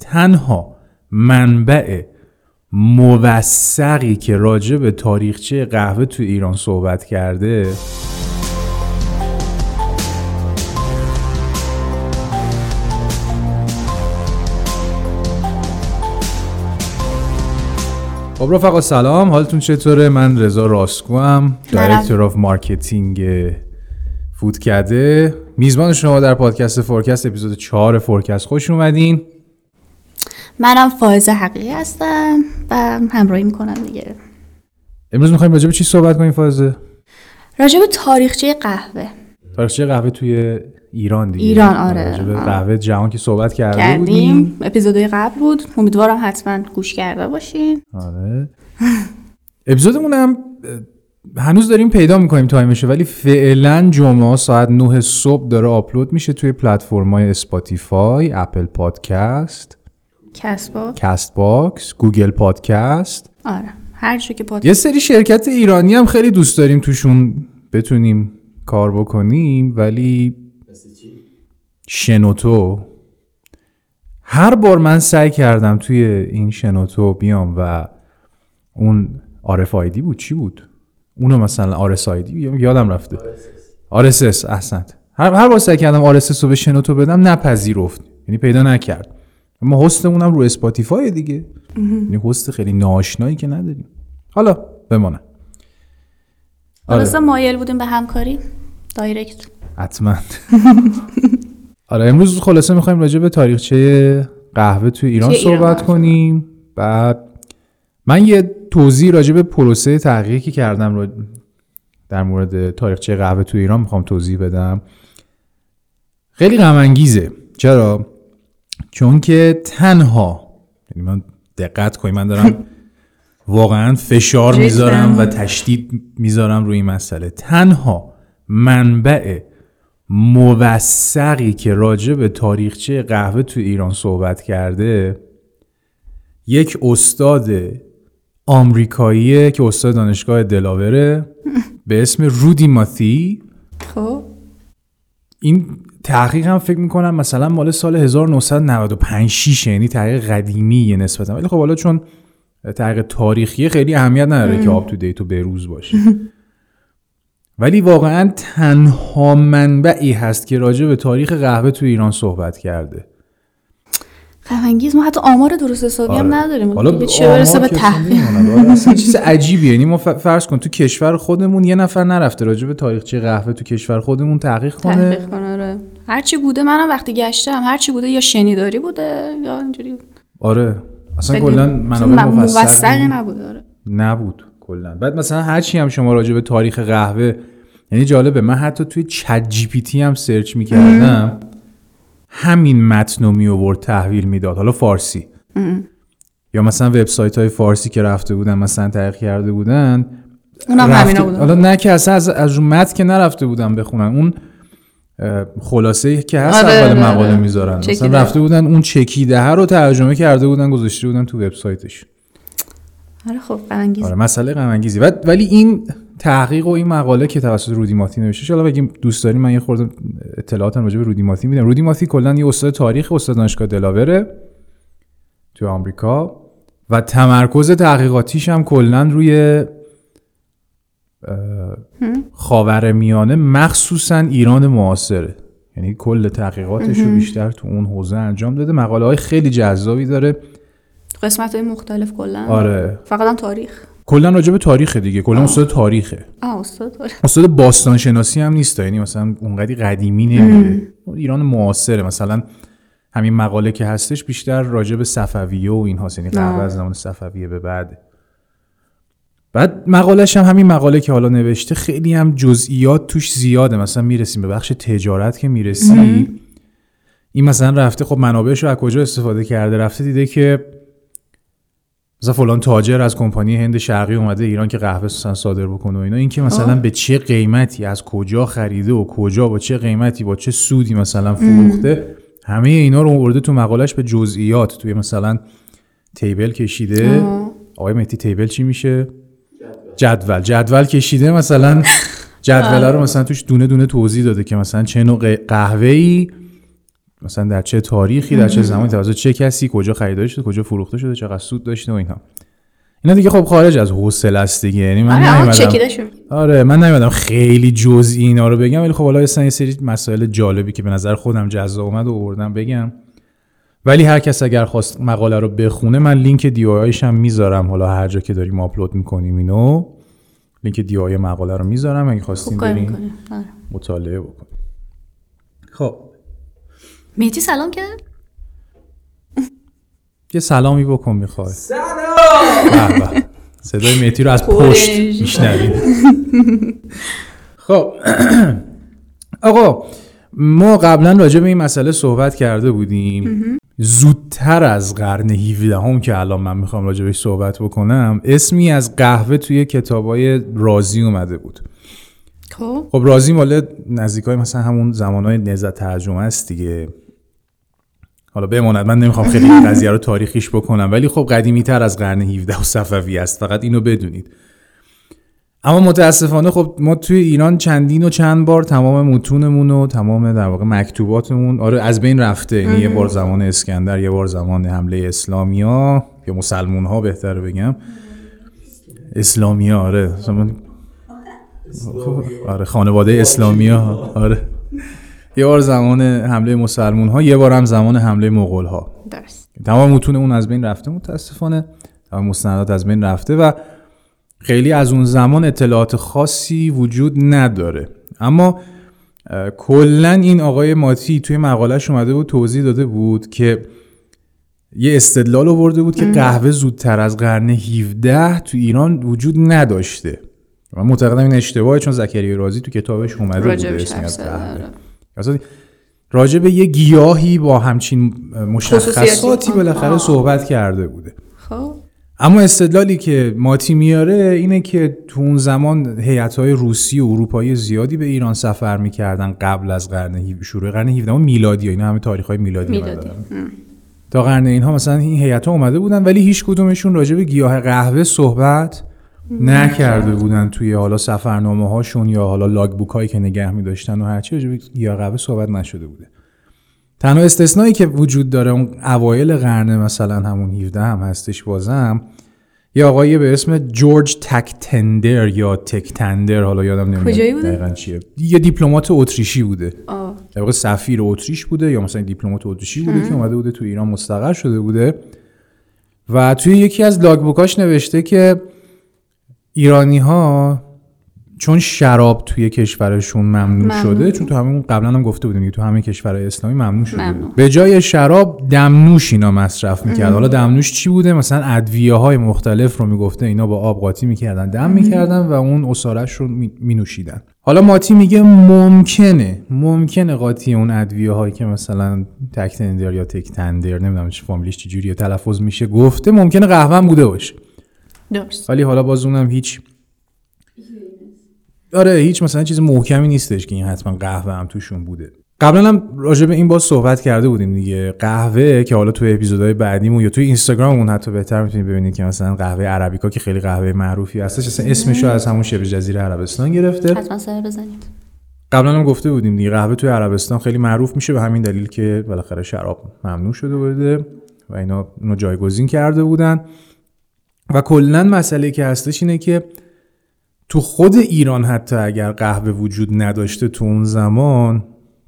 تنها منبع موثقی که راجع به تاریخچه قهوه تو ایران صحبت کرده خب رفقا سلام حالتون چطوره؟ من رضا راسکو هم director of marketing فودکده. میزبان شما در پادکست فورکست اپیزود 4 فورکست خوش اومدین. منم فائزه حقیقی هستم و همراهی می‌کنم دیگه. امروز می‌خوایم راجع به چی صحبت کنیم فائزه راجع به تاریخچه قهوه. تاریخچه قهوه توی ایران دیگه. ایران آره راجع به. قهوه جهان که صحبت کرده کردیم. بودیم. اپیزودهای قبل بود. امیدوارم حتما گوش کرده باشین. آره. اپیزودمون هم هنوز داریم پیدا می‌کنیم time شو ولی فعلا جمعه ساعت 9 صبح داره آپلود میشه توی پلتفرم‌های Spotify، Apple Podcast، Castbox، Google Podcast آره. هر که پاد یه سری شرکت ایرانی هم خیلی دوست داریم توشون بتونیم کار بکنیم ولی شنوتو. هر بار من سعی کردم توی این شنوتو بیام و اون RFID بود؟ چی بود؟ اونو مثلا RSS ID یادم رفته. RSS احسنت. هر هر بار سعی کردم RSS رو به شنوتو بدم نپذیرفت. یعنی پیدا نکرد. اما هستمون هم رو Spotify دیگه. یعنی هست خیلی ناشنایی که نداریم. حالا بمانه آره. مایل بودیم به همکاری؟ direct. حتما. آره امروز خلاصه می‌خوایم راجع به تاریخچه قهوه توی ایران صحبت کنیم. بعد من یه توضیح راجع به پروسه تحقیقی که کردم رو در مورد تاریخچه قهوه توی ایران می‌خوام توضیح بدم. خیلی غم انگیزه چرا؟ چون که تنها یعنی من دقت کنید من دارم واقعا فشار. می‌ذارم و تشدید می‌ذارم روی این مسئله. تنها منبع موثقی که راجع به تاریخچه قهوه تو ایران صحبت کرده یک استاد آمریکاییه که استاد دانشگاه دلاوره به اسم رودی ماتی. خب. این تحقیق هم فکر می‌کنم مثلا مال سال 1995 6 یعنی تحقیق قدیمیه نسبتا. ولی خب حالا چون تحقیق تاریخی خیلی اهمیت نداره که آپ تو دیت و بروز باشه. ولی واقعا تنها منبعی هست که راجع به تاریخ قهوه تو ایران صحبت کرده. خفنگیز ما حتی آمار درست حسابی هم نداریم. حالا دیگه چه برسه به تحقیق. اصلا. آره، چیز عجیبیه. یعنی ما فرض کن تو کشور خودمون یه نفر نرفته راجع به تاریخچه قهوه تو کشور خودمون تحقیق کنه. تحقیق کنه آره. هرچی بوده منم وقتی گشتم هرچی بوده یا شنیداری بوده یا اینجوری آره. اصلا کلا منابع م- مفصلی موثقی نبوده آره. نبود کلا. بعد مثلا هر چی هم شما راجع به تاریخ قهوه یعنی جالبه من حتی توی چت جی پی تی هم سرچ می‌کردم همین متن رو می آورد تحویل می‌داد. حالا فارسی. یا مثلا وبسایت های فارسی که رفته بودن مثلا تحقیق کرده بودن اونم رفته- همینا بوده حالا نه که اصلا از, از متن که نرفته بودن بخونن. اون خلاصه که هست آره، اول آره، مقاله آره. می‌ذارن. مثلا. رفته بودن اون چکیده ها رو ترجمه کرده بودن گذاشته بودن تو وبسایتش. آره خب غم‌انگیز. آره مسئله غم انگیزی ولی این تحقیق و این مقاله که توسط رودی ماتی نوشته شده بگیم دوست داریم من یه خورده اطلاعاتم راجع به رودی ماتی میدم. رودی ماتی کلا یه استاد تاریخ استاد دانشگاه دلاوره تو آمریکا و تمرکز تحقیقاتیش هم کلا روی خاور میانه مخصوصا ایران معاصره. یعنی کل تحقیقاتش رو بیشتر تو اون حوزه انجام داده. مقاله های خیلی جذابی داره. قسمت های مختلف کلا. آره. فقط هم تاریخ. کلا راجع به تاریخ دیگه. کلا استاد تاریخه. آه استاد آره. استاد باستان شناسی هم نیست. یعنی مثلا اونقدی قدیمی نمیره ایران معاصره. مثلا همین مقاله که هستش بیشتر راجع به صفویه و این هاست یعنی قبل از زمان صفویه به بعد. بعد مقالش هم همین مقاله که حالا نوشته خیلی هم جزئیات توش زیاده. مثلا می‌رسیم به بخش تجارت که می‌رسی این مثلا رفته خب منابعش رو از کجا استفاده کرده؟ رفته دیده که مثلا فلان تاجر از کمپانی هند شرقی اومده ایران که قهوه صادر بکنه و اینا. این که مثلا به چه قیمتی از کجا خریده و کجا با چه قیمتی با چه سودی مثلا فروخته؟ همه اینا رو آورده تو مقالش به جزئیات. توی مثلا تیبل کشیده. آقای مهدی تیبل چی میشه؟ جدول. جدول کشیده مثلا جدول رو مثلا توش دونه دونه توضیح داده که مثلا چه نوع قهوه ای مثلا در چه تاریخی در چه زمانی توسط چه کسی کجا خریداری شده کجا فروخته شده چقدر سود داشته و اینها اینا دیگه خب خارج از حوصله است دیگه. یعنی من آره شد آره من نمی‌دونم خیلی جزئی اینا رو بگم ولی خب حالا یه سری مسائل جالبی که به نظر خودم جذاب اومد و آوردم بگم. ولی هر کس اگر خواست مقاله رو بخونه من لینک دیوایش هم می‌ذارم. حالا هر جا که داریم آپلود می‌کنیم اینو لینک دیوای مقاله رو می‌ذارم. اگه خواستین می‌کنه آره. مطالعه بکنید خب. میتی سلام کرد یه سلامی بکن می‌خوای. سلام! صدای مهدی رو از پشت. میشنوید خب. آقا ما قبلا راجع به این مسئله صحبت کرده بودیم. زودتر از قرن 17 هم که الان من می‌خوام راجع بهش صحبت بکنم اسمی از قهوه توی کتابای رازی اومده بود. خب. خب رازی مال نزدیکای مثلا همون زمانهای نهضت ترجمه است دیگه. حالا بماند من نمی‌خوام خیلی قضیه رو تاریخیش بکنم ولی خب قدیمی تر از قرن 17 و صفوی است فقط اینو بدونید. اما متاسفانه خب ما توی ایران چندین و چند بار تمام متونمون و تمام در واقع مکتوباتمون آره از بین رفته. یعنی یه بار زمان اسکندر یه بار زمان حمله اسلامیا یا مسلمون ها بهتره بگم. اسلامیا آره. زمان آره خانواده اسلامی ها آره. یه بار زمان حمله مسلمون ها یه بار هم زمان حمله مغول ها درست. تمام متون اون از بین رفته متاسفانه تمام مستندات از بین رفته و خیلی از اون زمان اطلاعات خاصی وجود نداره اما کلا این آقای ماتی توی مقالهش اومده بود توضیح داده بود که یه استدلال آورده بود که قهوه زودتر از قرن 17 تو ایران وجود نداشته من معتقدم این اشتباهه چون زکریا رازی تو کتابش اومده بود راجبش اسمی حرف از زده، قهوه آره. راجع به یه گیاهی با همچین مشخصاتی. بالاخره. صحبت کرده بوده اما استدلالی که ماتی میاره اینه که تو اون زمان هیئت‌های روسی و اروپایی زیادی به ایران سفر می‌کردن قبل از قرن شروع قرن 17 میلادی اینا همه تاریخ‌های میلادی, میلادی. میلادی. تا قرن اینها مثلا این هیئت‌ها اومده بودن ولی هیچ کدومشون راجع به گیاه قهوه صحبت نکرده. بودن توی حالا سفرنامه هاشون یا حالا لاگ بوک هایی که نگه می داشتن و هرچی راجع به گیاه قهوه صحبت نشده بوده. تنها استثنایی که وجود داره اون اوایل قرن مثلا همون 17 هم هستش بازم یه آقایی به اسم جورج تکتندر یا تکتندر حالا یادم نمیاد کجایی بوده؟ دقیقاً چیه. یه دیپلمات اتریشی بوده. در واقع سفیر اتریش بوده یا مثلا دیپلمات اتریشی بوده که اومده بوده تو ایران مستقر شده بوده. و توی یکی از لاگبوکاش نوشته که ایرانی ها چون شراب توی کشورشون ممنوع, ممنوع. شده چون تو همون قبلا هم گفته بودیم تو همه کشورهای اسلامی ممنوع شده. ممنوع. به جای شراب دمنوش اینا مصرف می‌کرد حالا دمنوش چی بوده؟ مثلا ادویه های مختلف رو می‌گفته اینا با آب قاطی می‌کردن دم می‌کردن و اون اسارش رو مینوشیدن. حالا ماتی میگه ممکنه ممکنه قاطی اون ادویه هایی که مثلا تکتندر یا تکتندر نمی‌دونم چه فامیلیش چه جوریه تلفظ میشه گفته ممکنه قهوه بوده باشه. درست. ولی حالا باز اونم هیچ آره هیچ مثلا چیز محکمی نیستش که این حتما قهوه هم توشون بوده. قبلا هم راجع به این باز صحبت کرده بودیم دیگه. قهوه که حالا توی اپیزودهای بعدیمون یا توی اینستاگراممون حتی بهتر می‌تونید ببینید که مثلا قهوه عربیکا که خیلی قهوه معروفی هستش اصلا اسمش رو از همون شبه جزیره عربستان گرفته. حتما سر بزنید. قبلا هم گفته بودیم دیگه قهوه توی عربستان خیلی معروف میشه به همین دلیل که بالاخره شراب ممنوع شده بوده و اینا اونو جایگزین کرده بودن. و کلا مسئله که هستش اینه که تو خود ایران حتی اگر قهوه وجود نداشته تو اون زمان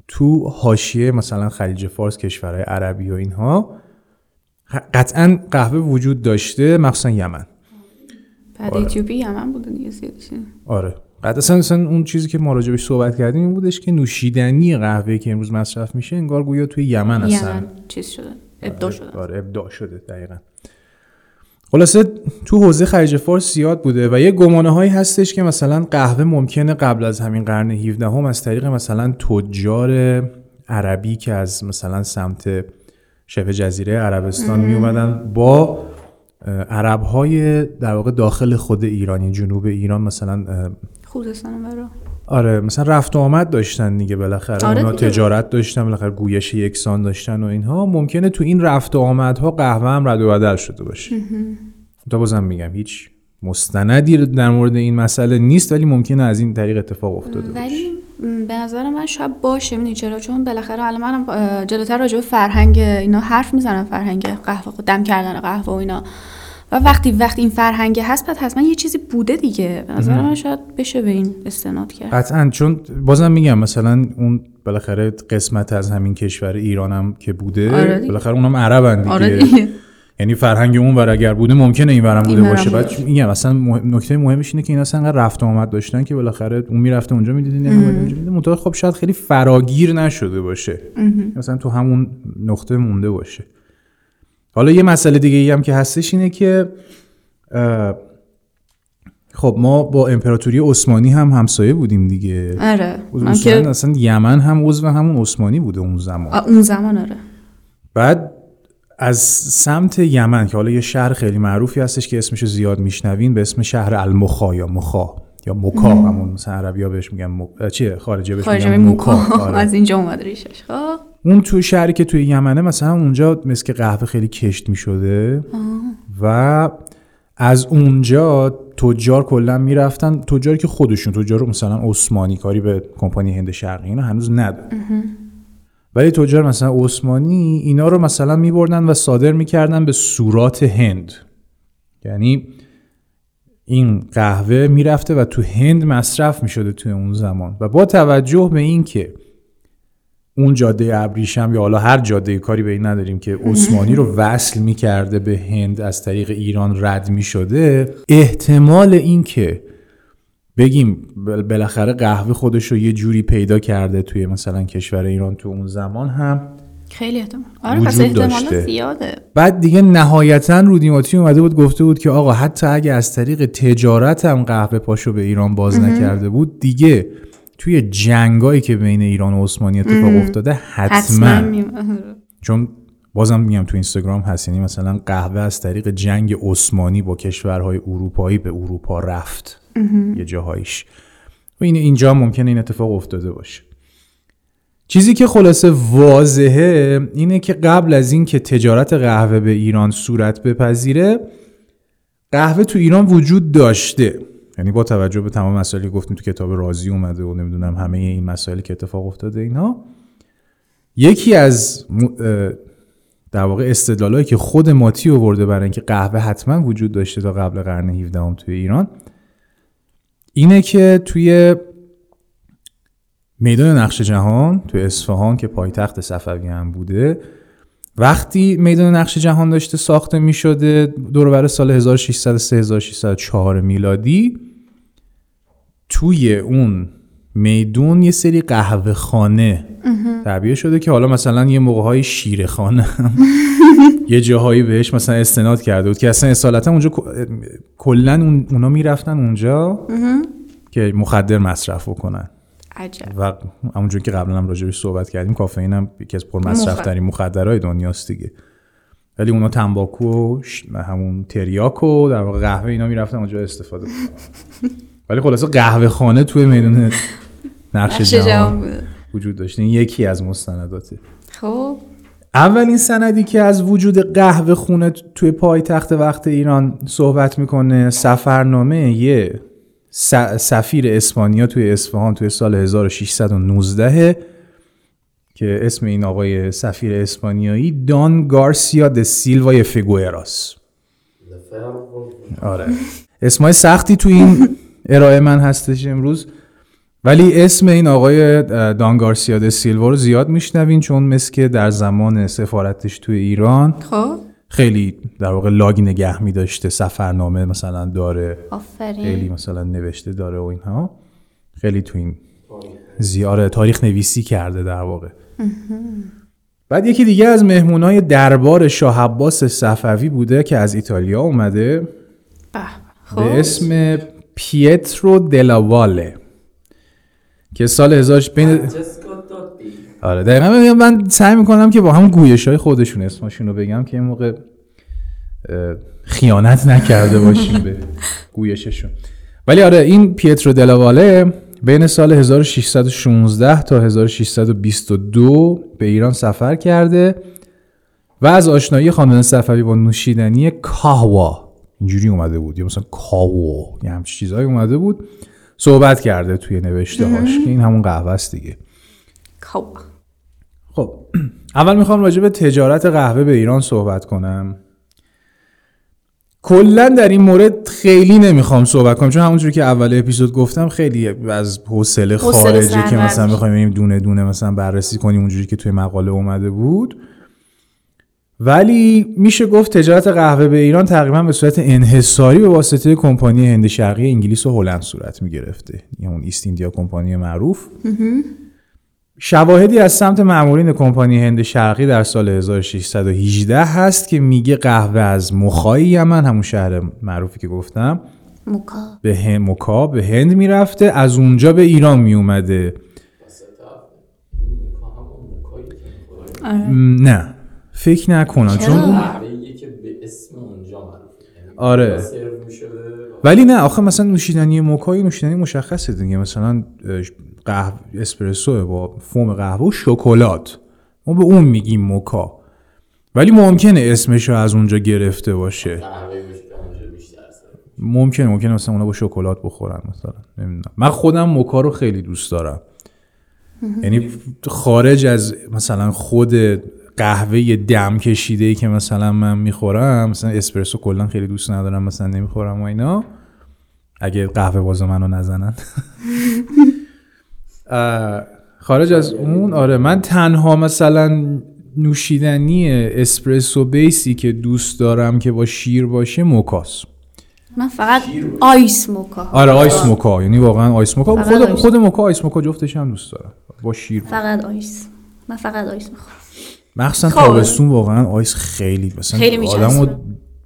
تو حاشیه مثلا خلیج فارس کشورهای عربی و اینها قطعا قهوه وجود داشته مخصوصا یمن. بعد آره. اتیوپی یمن بوده دیگه آره. بعد اصلا, اصلا اون چیزی که ما راجبش صحبت کردیم این بودش که نوشیدنی قهوه که امروز مصرف میشه انگار گویا توی یمن اصلا یمن چیز شده ابدا شده. آره ابداع شده دقیقا. خلاصه تو حوزه خلیج فارس زیاد بوده و یه گمانه هایی هستش که مثلا قهوه ممکنه قبل از همین قرن 17 هم از طریق مثلا تجار عربی که از مثلا سمت شبه جزیره عربستان می اومدن با عرب های در واقع داخل خود ایرانی جنوب ایران مثلا خوزستان آره مثلا رفت و آمد داشتن دیگه بالاخره. آره اونا دیگه. تجارت داشتن بالاخره گویش یکسان داشتن و اینها. ممکنه تو این رفت و آمدها قهوه هم رد و بدل شده باشه. تا بازم میگم هیچ مستندی در مورد این مسئله نیست ولی ممکنه از این طریق اتفاق افتاده باشه. ولی به نظر من شاید باشه می‌دونی چرا؟ چون بالاخره الان منم جلوتر راجع به فرهنگ اینا حرف می‌زنم فرهنگ قهوه دم کردن قهوه و اینا. و وقتی وقتی این فرهنگ هست بعد حتما یه چیزی بوده دیگه. نظر من شاید بشه به این استناد کرد. قطعا چون بازم میگم مثلا اون بالاخره قسمت از همین کشور ایرانم که بوده آره. بالاخره اونم عربن دیگه. آره دیگه. یعنی فرهنگ اون ور اگر بوده ممکنه این ورم بوده باشه. بعد میگم اصلا مهم- نکته مهمش اینه که اینا اصلا رفت و آمد داشتن که بالاخره اون می‌رفته اونجا می‌دیدین اونجا خب شاید خیلی فراگیر نشده باشه. مثلا تو همون نقطه مونده باشه. حالا یه مسئله دیگه ای هم که هستش اینه که خب ما با امپراتوری عثمانی هم همسایه بودیم دیگه. آره من که اصلا یمن هم عضو همون عثمانی بوده اون زمان. اون زمان آره. بعد از سمت یمن که حالا یه شهر خیلی معروفی هستش که اسمش رو زیاد میشنوین به اسم شهر المخا یا مخا یا مکا همون مثلا عربی ها بهش میگن. اه، چیه؟ خارجی بهش میگن مکا. آره. از اینجا اومد ریشش. خب. اون توی شهری که توی یمنه مثلا اونجا مثل قهوه خیلی کشت می‌شده و از اونجا تجار کلا می‌رفتن. تجاری که خودشون تجار مثلا عثمانی کاری به کمپانی هند شرقی اینا هنوز نداره ولی تجار مثلا عثمانی اینا رو مثلا میبردن و صادر می‌کردن به سورات هند. یعنی این قهوه می‌رفته و تو هند مصرف می‌شده توی اون زمان. و با توجه به این که اون جاده ابریشم یا حالا هر جاده کاری به این نداریم که عثمانی رو وصل می‌کرده به هند از طریق ایران رد می‌شده. احتمال این که بگیم بالاخره قهوه خودش رو یه جوری پیدا کرده توی مثلا کشور ایران تو اون زمان هم خیلی احتمال. آره وجود پس احتمال داشته. زیاده. بعد دیگه نهایتا رودیماتی اومده بود گفته بود که آقا حتی اگه از طریق تجارت هم قهوه پاشو به ایران باز نکرده بود دیگه توی جنگایی که بین ایران و عثمانی اتفاق افتاده حتما. حتما. چون بازم میگم تو اینستاگرام هست یعنی مثلا قهوه از طریق جنگ عثمانی با کشورهای اروپایی به اروپا رفت. یه جاهایش و این اینجا ممکنه این اتفاق افتاده باشه. چیزی که خلاصه واضحه اینه که قبل از این که تجارت قهوه به ایران صورت بپذیره قهوه تو ایران وجود داشته. یعنی با توجه به تمام مسائلی گفتیم تو کتاب رازی اومده و نمی‌دونم همه این مسائلی که اتفاق افتاده اینها یکی از در واقع استدلالایی که خود ماتی آورده برای اینکه قهوه حتما وجود داشته تا قبل قرن 17 هم توی ایران اینه که توی میدان نقش جهان توی اصفهان که پایتخت صفوی هم بوده وقتی میدان نقش جهان داشته ساخته می شده دور سال 1603 1604 میلادی توی اون میدون یه سری قهوه خانه تعبیه شده که حالا مثلا یه موقع های شیر خانه یه جاهایی بهش مثلا استناد کرده بود که اصلا اصالتا اونجا کلا اون اونا می‌رفتن اونجا که مخدر مصرف بکنن. عجب. و همونجور که قبلا هم راجعش صحبت کردیم کافئین هم یکی از پرمصرف ترین مخدرهای دنیاست دیگه. ولی اونا تنباکو و همون تریاک و در واقع قهوه اینا می‌رفتن اونجا استفاده ولی خلاصه قهوه خانه توی میدون نقش جهان وجود داشته این یکی از مستنداته. خب. اولین سندی که از وجود قهوه خونه توی پایتخت وقت ایران صحبت می‌کنه سفرنامه یه سفیر اسپانیا توی اصفهان توی سال 1619 که اسم این آقای سفیر اسپانیایی دان گارسیا د سیلوا فیگوئراس. آره. اسمای سختی تو این ارائه من هستش امروز. ولی اسم این آقای دان گارسیا د سیلوا رو زیاد میشنوین چون مثل که در زمان سفارتش توی ایران خب. خیلی در واقع لاگ نگه می داشته سفرنامه مثلا داره خیلی آفرین مثلا نوشته داره و اینها. خیلی تو این زیاره تاریخ نویسی کرده در واقع. بعد یکی دیگه از مهمونای دربار شاه عباس صفوی بوده که از ایتالیا اومده. به. خب. اسم پیترو دلاواله که سال هزار بین آره. دقیقا من- سعی می‌کنم که با هم گویش های خودشون اسمشون رو بگم که این موقع خیانت نکرده باشیم به گویششون. ولی آره این پیترو دلاواله بین سال 1616 تا 1622 به ایران سفر کرده و از آشنایی خاندان صفوی با نوشیدنی کاوا اینجوری اومده بود. یا مثلا کاوا یه همچین چیزهایی اومده بود. صحبت کرده توی نوشته هاش که این همون قهوه است دیگه. خب خب اول می‌خوام راجع به تجارت قهوه به ایران صحبت کنم. کلا در این مورد خیلی نمی‌خوام صحبت کنم چون همونجوری که اول اپیزود گفتم خیلی از حوصله خارجه سر که مثلا میشه. بخوایم بریم دونه دونه مثلا بررسی کنیم اونجوری که توی مقاله اومده بود. ولی میشه گفت تجارت قهوه به ایران تقریبا به صورت انحصاری به واسطه کمپانی هند شرقی انگلیس و هلند صورت می‌گرفته. یا اون ایست ایندیا کمپانی معروف. شواهدی از سمت مامورین کمپانی هند شرقی در سال 1618 هست که میگه قهوه از مخای یمن همون شهر معروفی که گفتم موکا. به هند مکا به هند می‌رفته. از اونجا به ایران میومده. نه. فکر نکنم. چون اون قهوه‌ایه که به اسم اونجا معروفه. یعنی آره. ولی نه آخه مثلا نوشیدنی موکای نوشیدنی مشخصه دیگه. مثلا قهوه اسپرسو با فوم قهوه و شکلات. ما به اون میگیم موکا. ولی ممکنه اسمش رو از اونجا گرفته باشه. ممکنه ممکنه مثلا اونا با شکلات بخورن مثلا. نمی‌دونم. من خودم موکا رو خیلی دوست دارم. یعنی خارج از مثلا خود قهوه دم کشیده ای که مثلا من می‌خورم مثلا اسپرسو کلا خیلی دوست ندارم مثلا نمی‌خورم و اینا. اگه قهوه باز منو نزنن. خارج از اون آره من تنها مثلا نوشیدنی اسپرسو بیسی که دوست دارم که با شیر باشه موکاس. من فقط آیس موکا. آره آیس موکا یعنی واقعا ice موکا. خود ice. خود موکا ice موکا جفتش هم دوست دارم. با شیر فقط ice. من فقط ice می‌خوام. مخصوصا. تابستون واقعا ice خیلی مثلا خیلی. آدمو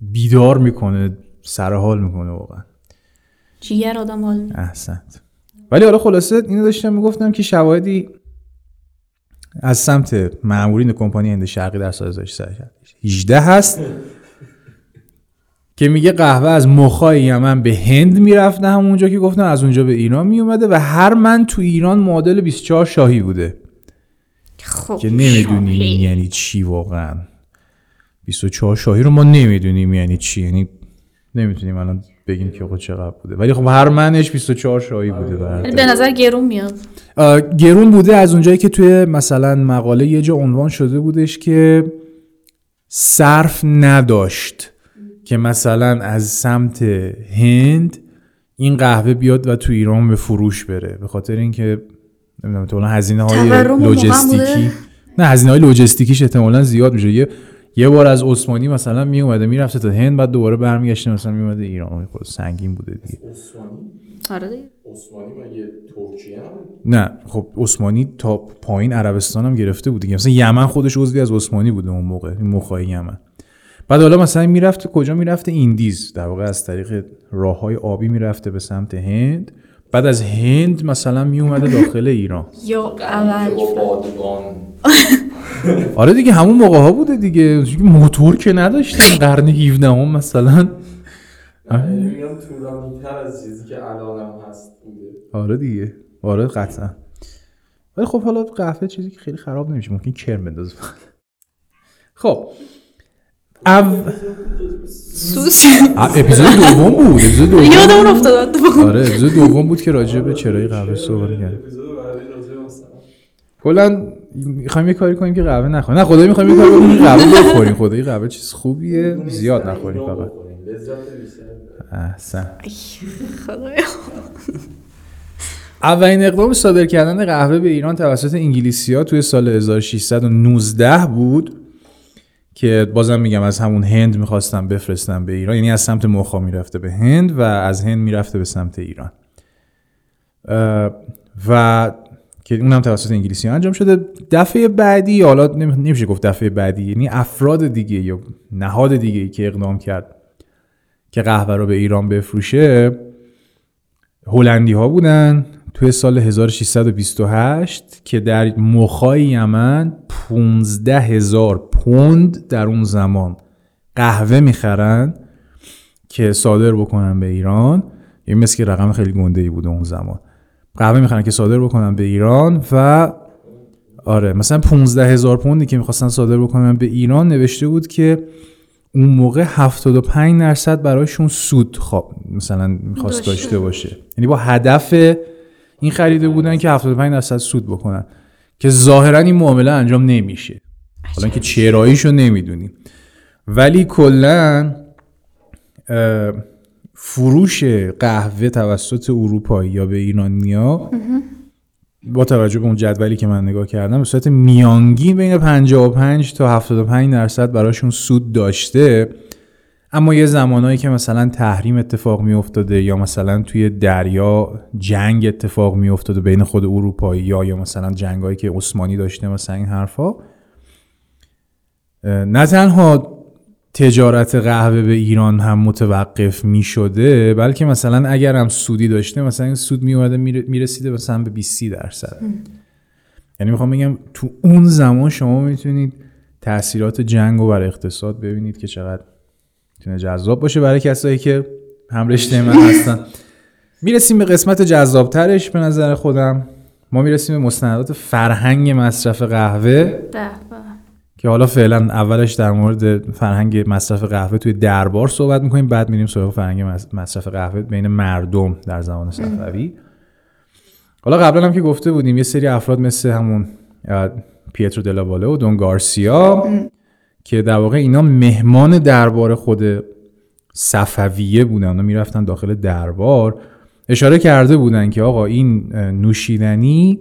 بیدار می‌کنه سر حال می‌کنه واقعا. جیگر آدم حال. احسنت. ولی حالا خلاصه اینو داشتم می‌گفتم که شواهدی از سمت مامورین کمپانی هند شرقی در سال 1618 هست که میگه قهوه از مخای یمن به هند می‌رفته همونجا که گفتم از اونجا به ایران میومده و هر من تو ایران معادل 24 شاهی بوده. خب که نمی‌دونیم یعنی چی واقعا. 24 شاهی رو ما نمی‌دونیم یعنی چی. یعنی نمی‌تونیم الان بگیم که آقا چقدر بوده. ولی خب هر منش 24 شاهی بوده به نظر گرون میاد. گرون بوده از اونجایی که توی مثلا مقاله یه جا عنوان شده بودش که صرف نداشت که مثلا از سمت هند این قهوه بیاد و تو ایران به فروش بره. به خاطر اینکه نمی‌دونم تو هزینه های لوجستیکی؟ نه هزینه های لوجستیکیش احتمالا زیاد میشه. یه یه بار از عثمانی مثلا می اومده می‌رفته تا هند بعد دوباره برمیگشته مثلا می اومده ایران خود سنگین بوده دیگه. عثمانی؟ آره ترکیه نه خب عثمانی تا پایین عربستان هم گرفته بود دیگه. مثلا یمن خودش عضوی از عثمانی بوده اون موقع این مخای یمن. بعد حالا مثلا می‌رفته کجا می‌رفته؟ ایندیز. در واقع از طریق راه های آبی می‌رفته به سمت هند. بعد از هند مثلا میومده داخل ایران. یا اول آره دیگه همون موقع ها بوده دیگه. چون که موتور که نداشتن قرن 17 هم مثلا یعنی میگم طولانی تر از چیزی که الان هم هست بوده. آره دیگه. آره قطعا. ولی خب حالا قهوه چیزی که خیلی خراب نمیشه. ممکن کرم بندازه. خب. او... سوس. اپیزود دوم بود. اپیزود دوم یادمون افتاد. آره اپیزود دوم بود که راجع به چرای قهوه صحبت کردیم. اپیزود بعدی راجع به مثلا کلا می‌خوایم یه کاری کنیم که قهوه نخوریم. نه خدایی می‌خوایم یه کاری کنیم که قهوه بخوریم. خدایی قهوه چیز خوبیه. زیاد نخوریم فقط. احسن. خدایا اولین اقدام صادر کردن قهوه به ایران توسط انگلیسی ها توی سال 1619 بود که بازم میگم از همون هند می‌خواستم بفرستم به ایران. یعنی از سمت مخا می‌رفته به هند و از هند می‌رفته به سمت ایران. و که اونم توسط انگلیسی ها انجام شده. دفعه بعدی حالا نمی- نمیشه گفت دفعه بعدی یعنی افراد دیگه یا نهاد دیگه که اقدام کرد که قهوه رو به ایران بفروشه هلندی ها بودن توی سال 1628 که در مخای یمن 15 هزار پوند در اون زمان قهوه می‌خرن که صادر بکنن به ایران. یه مثل که رقم خیلی گنده ای بوده اون زمان. قهوه می‌خرن که صادر بکنن به ایران و آره مثلا 15 هزار پوندی که می‌خواستن صادر بکنن به ایران نوشته بود که اون موقع 75 درصد برایشون سود خواب مثلا می‌خواست داشته. باشه. یعنی با هدف این خریده بودن که 75 درصد سود بکنن. که ظاهرا این معامله انجام نمیشه. حالا که چراییشو نمی‌دونیم. ولی کلا فروش قهوه توسط اروپایی یا به ایرانیا با توجه به اون جدولی که من نگاه کردم به صورت میانگین بین 55 تا 75 درصد براشون سود داشته. اما یه زمانایی که مثلا تحریم اتفاق می افتاده یا مثلا توی دریا جنگ اتفاق می افتاده بین خود اروپایی یا یا مثلا جنگایی که عثمانی داشته مثلا این حرفا نه تنها تجارت قهوه به ایران هم متوقف می شده بلکه مثلا اگر هم سودی داشته مثلا این سود می اومده می رسیده مثلا به 20 درصد. یعنی می‌خوام بگم تو اون زمان شما می‌تونید تاثیرات جنگ رو بر اقتصاد ببینید که چقدر می‌تونه جذاب باشه برای کسایی که هم رشته من هستن. می‌رسیم به قسمت جذابترش به نظر خودم. ما می‌رسیم به مستندات فرهنگ مصرف قهوه. ده به. که حالا فعلا اولش در مورد فرهنگ مصرف قهوه توی دربار صحبت می‌کنیم بعد میریم سراغ فرهنگ مص- مصرف قهوه بین مردم در زمان صفوی. حالا قبلا هم که گفته بودیم یه سری افراد مثل همون پیترو دلاواله و دون گارسیا که در واقع اینا مهمان دربار خود صفویه بودن. اونا می‌رفتن داخل دربار. اشاره کرده بودن که آقا این نوشیدنی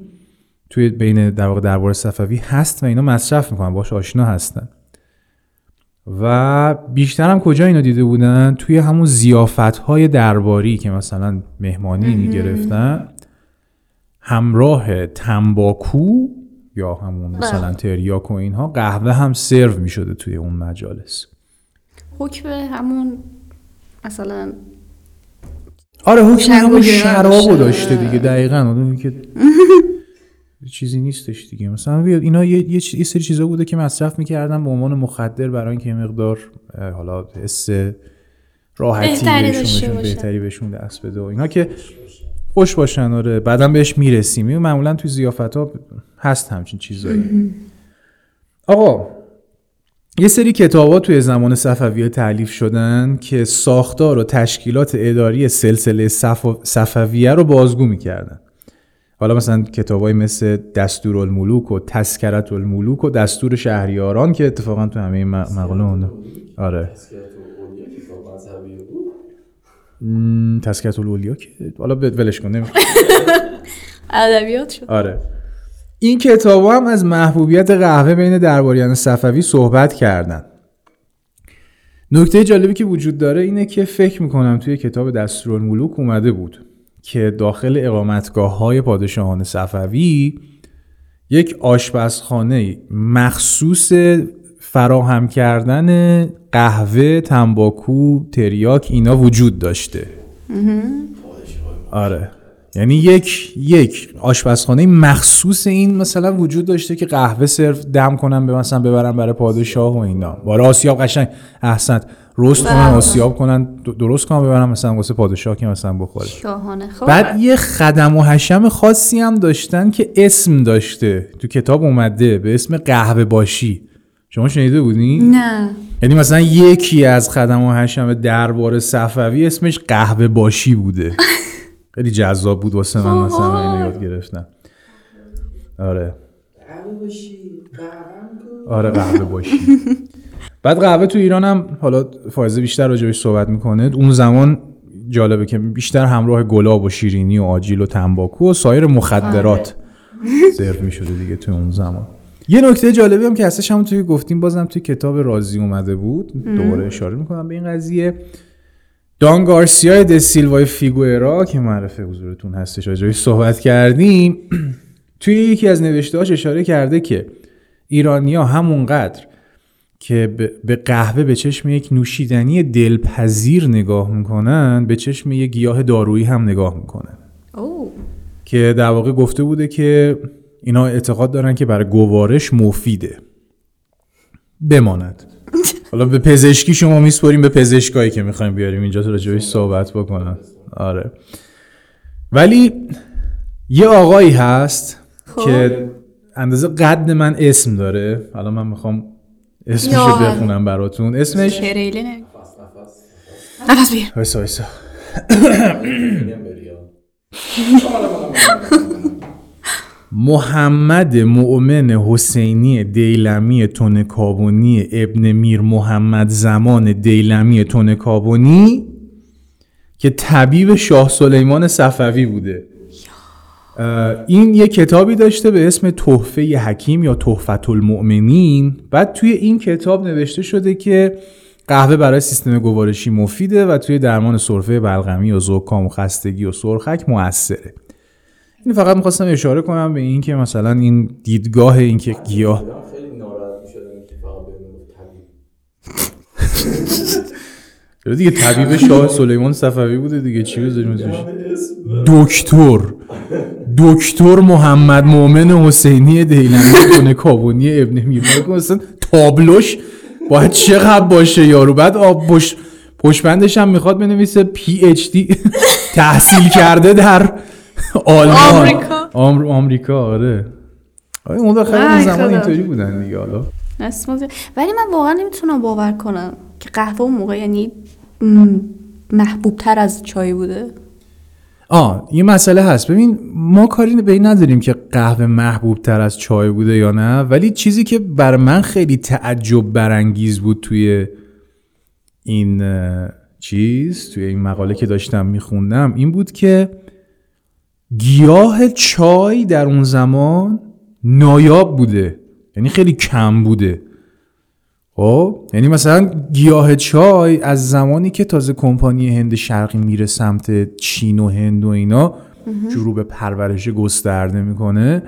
توی بین در واقع دربار صفوی هست و اینا مصرف می‌کنن باش آشنا هستن. و بیشتر هم کجا اینو دیده بودن؟ توی همون زیافت های درباری که مثلا مهمانی می‌گرفتن. همراه تنباکو یا همون مثلا تریاک و اینها قهوه هم سرو می‌شده توی اون مجالس. حکم همون مثلا آره حکم همون شرابو داشته. دیگه دقیقا. آدمی که چیزی نیستش دیگه. مثلا اینا یه, یه, یه سری چیزا بوده که مصرف می‌کردن به عنوان مخدر برای اینکه مقدار حالا حس راحتی بهشون. بهتری بهشون دست بده و اینا که خوش باشن آره. بعدا بهش می‌رسیم. این معمولا توی زیافت ها هست همچین چیزایی. آقا یه سری کتابا توی زمان صفویه تعلیف شدن که ساختار و تشکیلات اداری سلسله صف- صفویه رو بازگو می‌کردن. حالا مثلا کتابای مثل دستور الملوک و تسکرت الملوک و دستور شهریاران که اتفاقا تو همه مقاله اونه آره. تسکرت الاولیا که حالا ولش کن نمی‌خوام. ادبیات شد. آره. این کتاب هم از محبوبیت قهوه بین درباریان صفوی صحبت کردن. نکته جالبی که وجود داره اینه که فکر می‌کنم توی کتاب دستورالملوک اومده بود. که داخل اقامتگاه های پادشاهان صفوی یک آشپزخانه مخصوص فراهم کردن قهوه، تنباکو، تریاک اینا وجود داشته. آره. یعنی یک یک آشپزخانه مخصوص این مثلا وجود داشته که قهوه سرو دم کنن به مثلا ببرن برای پادشاه و اینا. باره آسیاب قشنگ. احسنت. رست کنن بله. آسیاب کنن درست کنن ببرن مثلا واسه پادشاه که مثلا بخوره. شاهانه خب. بعد یه خدم و حشم خاصی هم داشتن که اسم داشته. تو کتاب اومده به اسم قهوه باشی. شما شنیده بودین؟ نه. یعنی مثلا یکی از خدم و حشم دربار صفوی اسمش قهوه باشی بوده. خیلی جذاب بود واسه من مثلا من اینو یاد گرفتم. آره. قهوه باشی آره قهوه باشی. بعد قهوه تو ایران هم حالا فایزه بیشتر راجبش صحبت می‌کنه. اون زمان جالبه که بیشتر همراه گلاب و شیرینی و آجیل و تنباکو و سایر مخدرات سرو می‌شده دیگه تو اون زمان. یه نکته جالبی هم که هستش همون توی گفتیم بازم توی کتاب رازی اومده بود. دوباره اشاره می‌کنم به این قضیه. دان گارسیا د سیلوای فیگوئرا که معرف حضورتون هستش راجبش صحبت کردیم. توی یکی از نوشتهاش اشاره کرده که ایرانیا همونقدر که به- قهوه به چشم یک نوشیدنی دلپذیر نگاه می‌کنن به چشم یک گیاه دارویی هم نگاه می‌کنن. او که در واقع گفته بوده که اینا اعتقاد دارن که برای گوارش مفیده. بماند. حالا به پزشکی شما میسپاریم به پزشکایی که می‌خوایم بیاریم. اینجا تو راجبش صحبت بکنن. آره. ولی یه آقایی هست خب. که اندازه قد من اسم داره. حالا من می‌خوام اسمش یا رو حضرت. بخونم براتون. اسمش؟ کریله نه نفس بگیر وایسا. محمد مؤمن حسینی دیلمی تونکابونی ابن میر محمد زمان دیلمی تونکابونی که طبیب شاه سلیمان صفوی بوده. این یه کتابی داشته به اسم تحفه حکیم یا تحفت المؤمنین. بعد توی این کتاب نوشته شده که قهوه برای سیستم گوارشی مفیده و توی درمان سرفه بلغمی و زکام و خستگی و سرخک موثره. این فقط می‌خواستم اشاره کنم به این که مثلا این دیدگاه این که گیاه خیلی ناراحت که فقط چرا دیگه طبیب شاه سلیمان صفوی بوده دیگه چی بذاریم اسم. دکتر. دکتر محمد مؤمن حسینی دیلمی کنه کابونی ابن میرمایه مثلا تابلوش باید چقدر باشه یارو؟ بعد آب پشت پشتبندش هم می‌خواد بنویسه پی اچ دی تحصیل کرده در آلمان. آمریکا. آمر... آمریکا آره. آره اون خیلی زمان. اینطوری بودن دیگه حالا. اسم زیاد. ولی من واقعا نمی‌تونم باور کنم که قهوه اون موقع یعنی محبوب تر از چای بوده. آه یه مسئله هست. ببین ما کاری به این نداریم که قهوه محبوب تر از چای بوده یا نه ولی چیزی که بر من خیلی تعجب برانگیز بود توی این چیز توی این مقاله که داشتم میخوندم این بود که گیاه چای در اون زمان نایاب بوده. یعنی خیلی کم بوده. خب یعنی مثلا گیاه چای از زمانی که تازه کمپانی هند شرقی میره سمت چین و هند و اینا شروع به پرورش گسترده می‌کنه.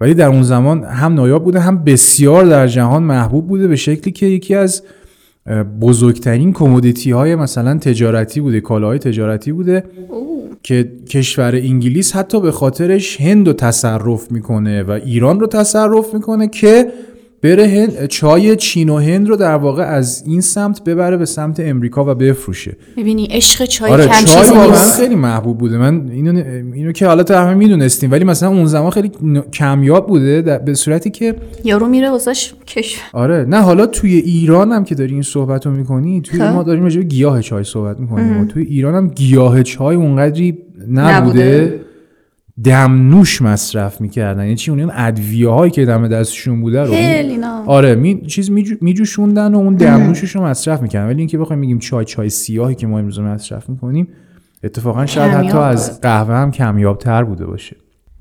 ولی در اون زمان هم نایاب بوده هم بسیار در جهان محبوب بوده به شکلی که یکی از بزرگترین کمودیتی های مثلا تجارتی بوده کالاهای تجارتی بوده. که کشور انگلیس حتی به خاطرش هند رو تصرف می‌کنه و ایران رو تصرف می‌کنه که بره هند چای چین و هند رو در واقع از این سمت ببره به سمت امریکا و بفروشه. می‌بینی عشق چای آره کم چای واقعا خیلی محبوب بوده. من اینو اینو که حالا تا همه می‌دونستیم ولی مثلا اون زمان خیلی کمیاب بوده در- به صورتی که یارو میره واسش کشور آره نه حالا توی ایران هم که داری این صحبت رو می‌کنی توی خب. ما داریم راجع گیاه چای صحبت می‌کنیم. توی ایران هم گیاه چای اونقدری نبوده, نبوده. دمنوش مصرف می‌کردن. یعنی چی؟ اون ادویه هایی که دم دستشون بوده رو آره می چیز میجو- میجوشوندن و اون دمنوشش رو مصرف می‌کردن. ولی اینکه بخوایم بگیم چای چای سیاهی که ما امروز مصرف می‌کنیم اتفاقا شاید حتی. از قهوه هم کمیاب تر بوده باشه.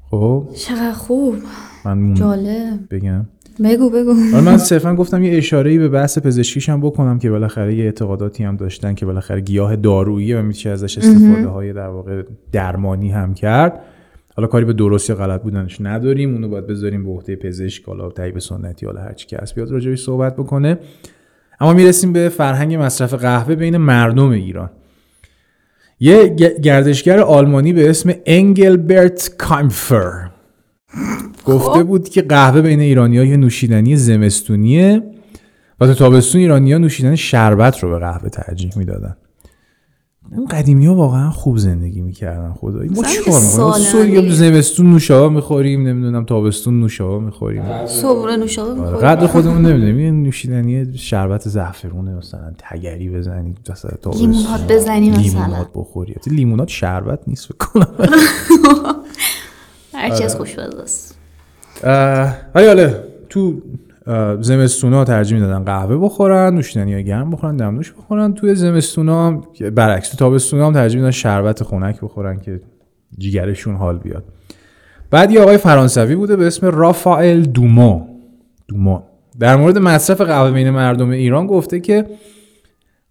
خب؟ چقدر خوب. من جالب. بگم. بگو بگو. آره من صرفا گفتم یه اشاره به بحث پزشکیش هم بکنم که بالاخره یه اعتقاداتی هم داشتن که بالاخره گیاه دارویی و میشه ازش استفاده های در واقع درمانی هم کرد. حالا کاری به درست یا غلط بودنش نداریم اونو باید بذاریم به عهده پزشک حالا طبیب سنتی حالا هر چی که هست بیاد راجعش صحبت بکنه. اما می‌رسیم به فرهنگ مصرف قهوه بین مردم ایران. یه گردشگر آلمانی به اسم انگلبرت کایمفر گفته بود که قهوه بین ایرانی یه نوشیدنی زمستونیه و تو تابستون ایرانی ها نوشیدن شربت رو به قهوه ترجیح می‌دادن. این قدیمی ها واقعا خوب زندگی می‌کردن خدایی ما چیکار می‌کنیم؟ سالانه. زمستون نوشابه می‌خوریم نمی‌دونم تابستون نوشابه می‌خوریم. صبح نوشابه آره، می‌خوری. قدر خودمون نمی‌دونیم. یه نوشیدنی شربت زعفرونه مثلا تگری بزنی مثلا تابستون. لیمونات بزنی مثلا. لیمونات بخوری. لیمونات شربت نیست فکر کنم. هر چی از خوش است. اه، ولی حالا تو زمستونا ترجیح می‌دادن قهوه بخورن نوشیدنی گرم بخورن دمنوش بخورن. توی زمستونا برعکس تو تابستونا هم ترجیح می‌دادن شربت خنک بخورن که جیگرشون حال بیاد. بعد یه آقای فرانسوی بوده به اسم رافائل دوما دوما در مورد مصرف قهوه بین مردم ایران گفته که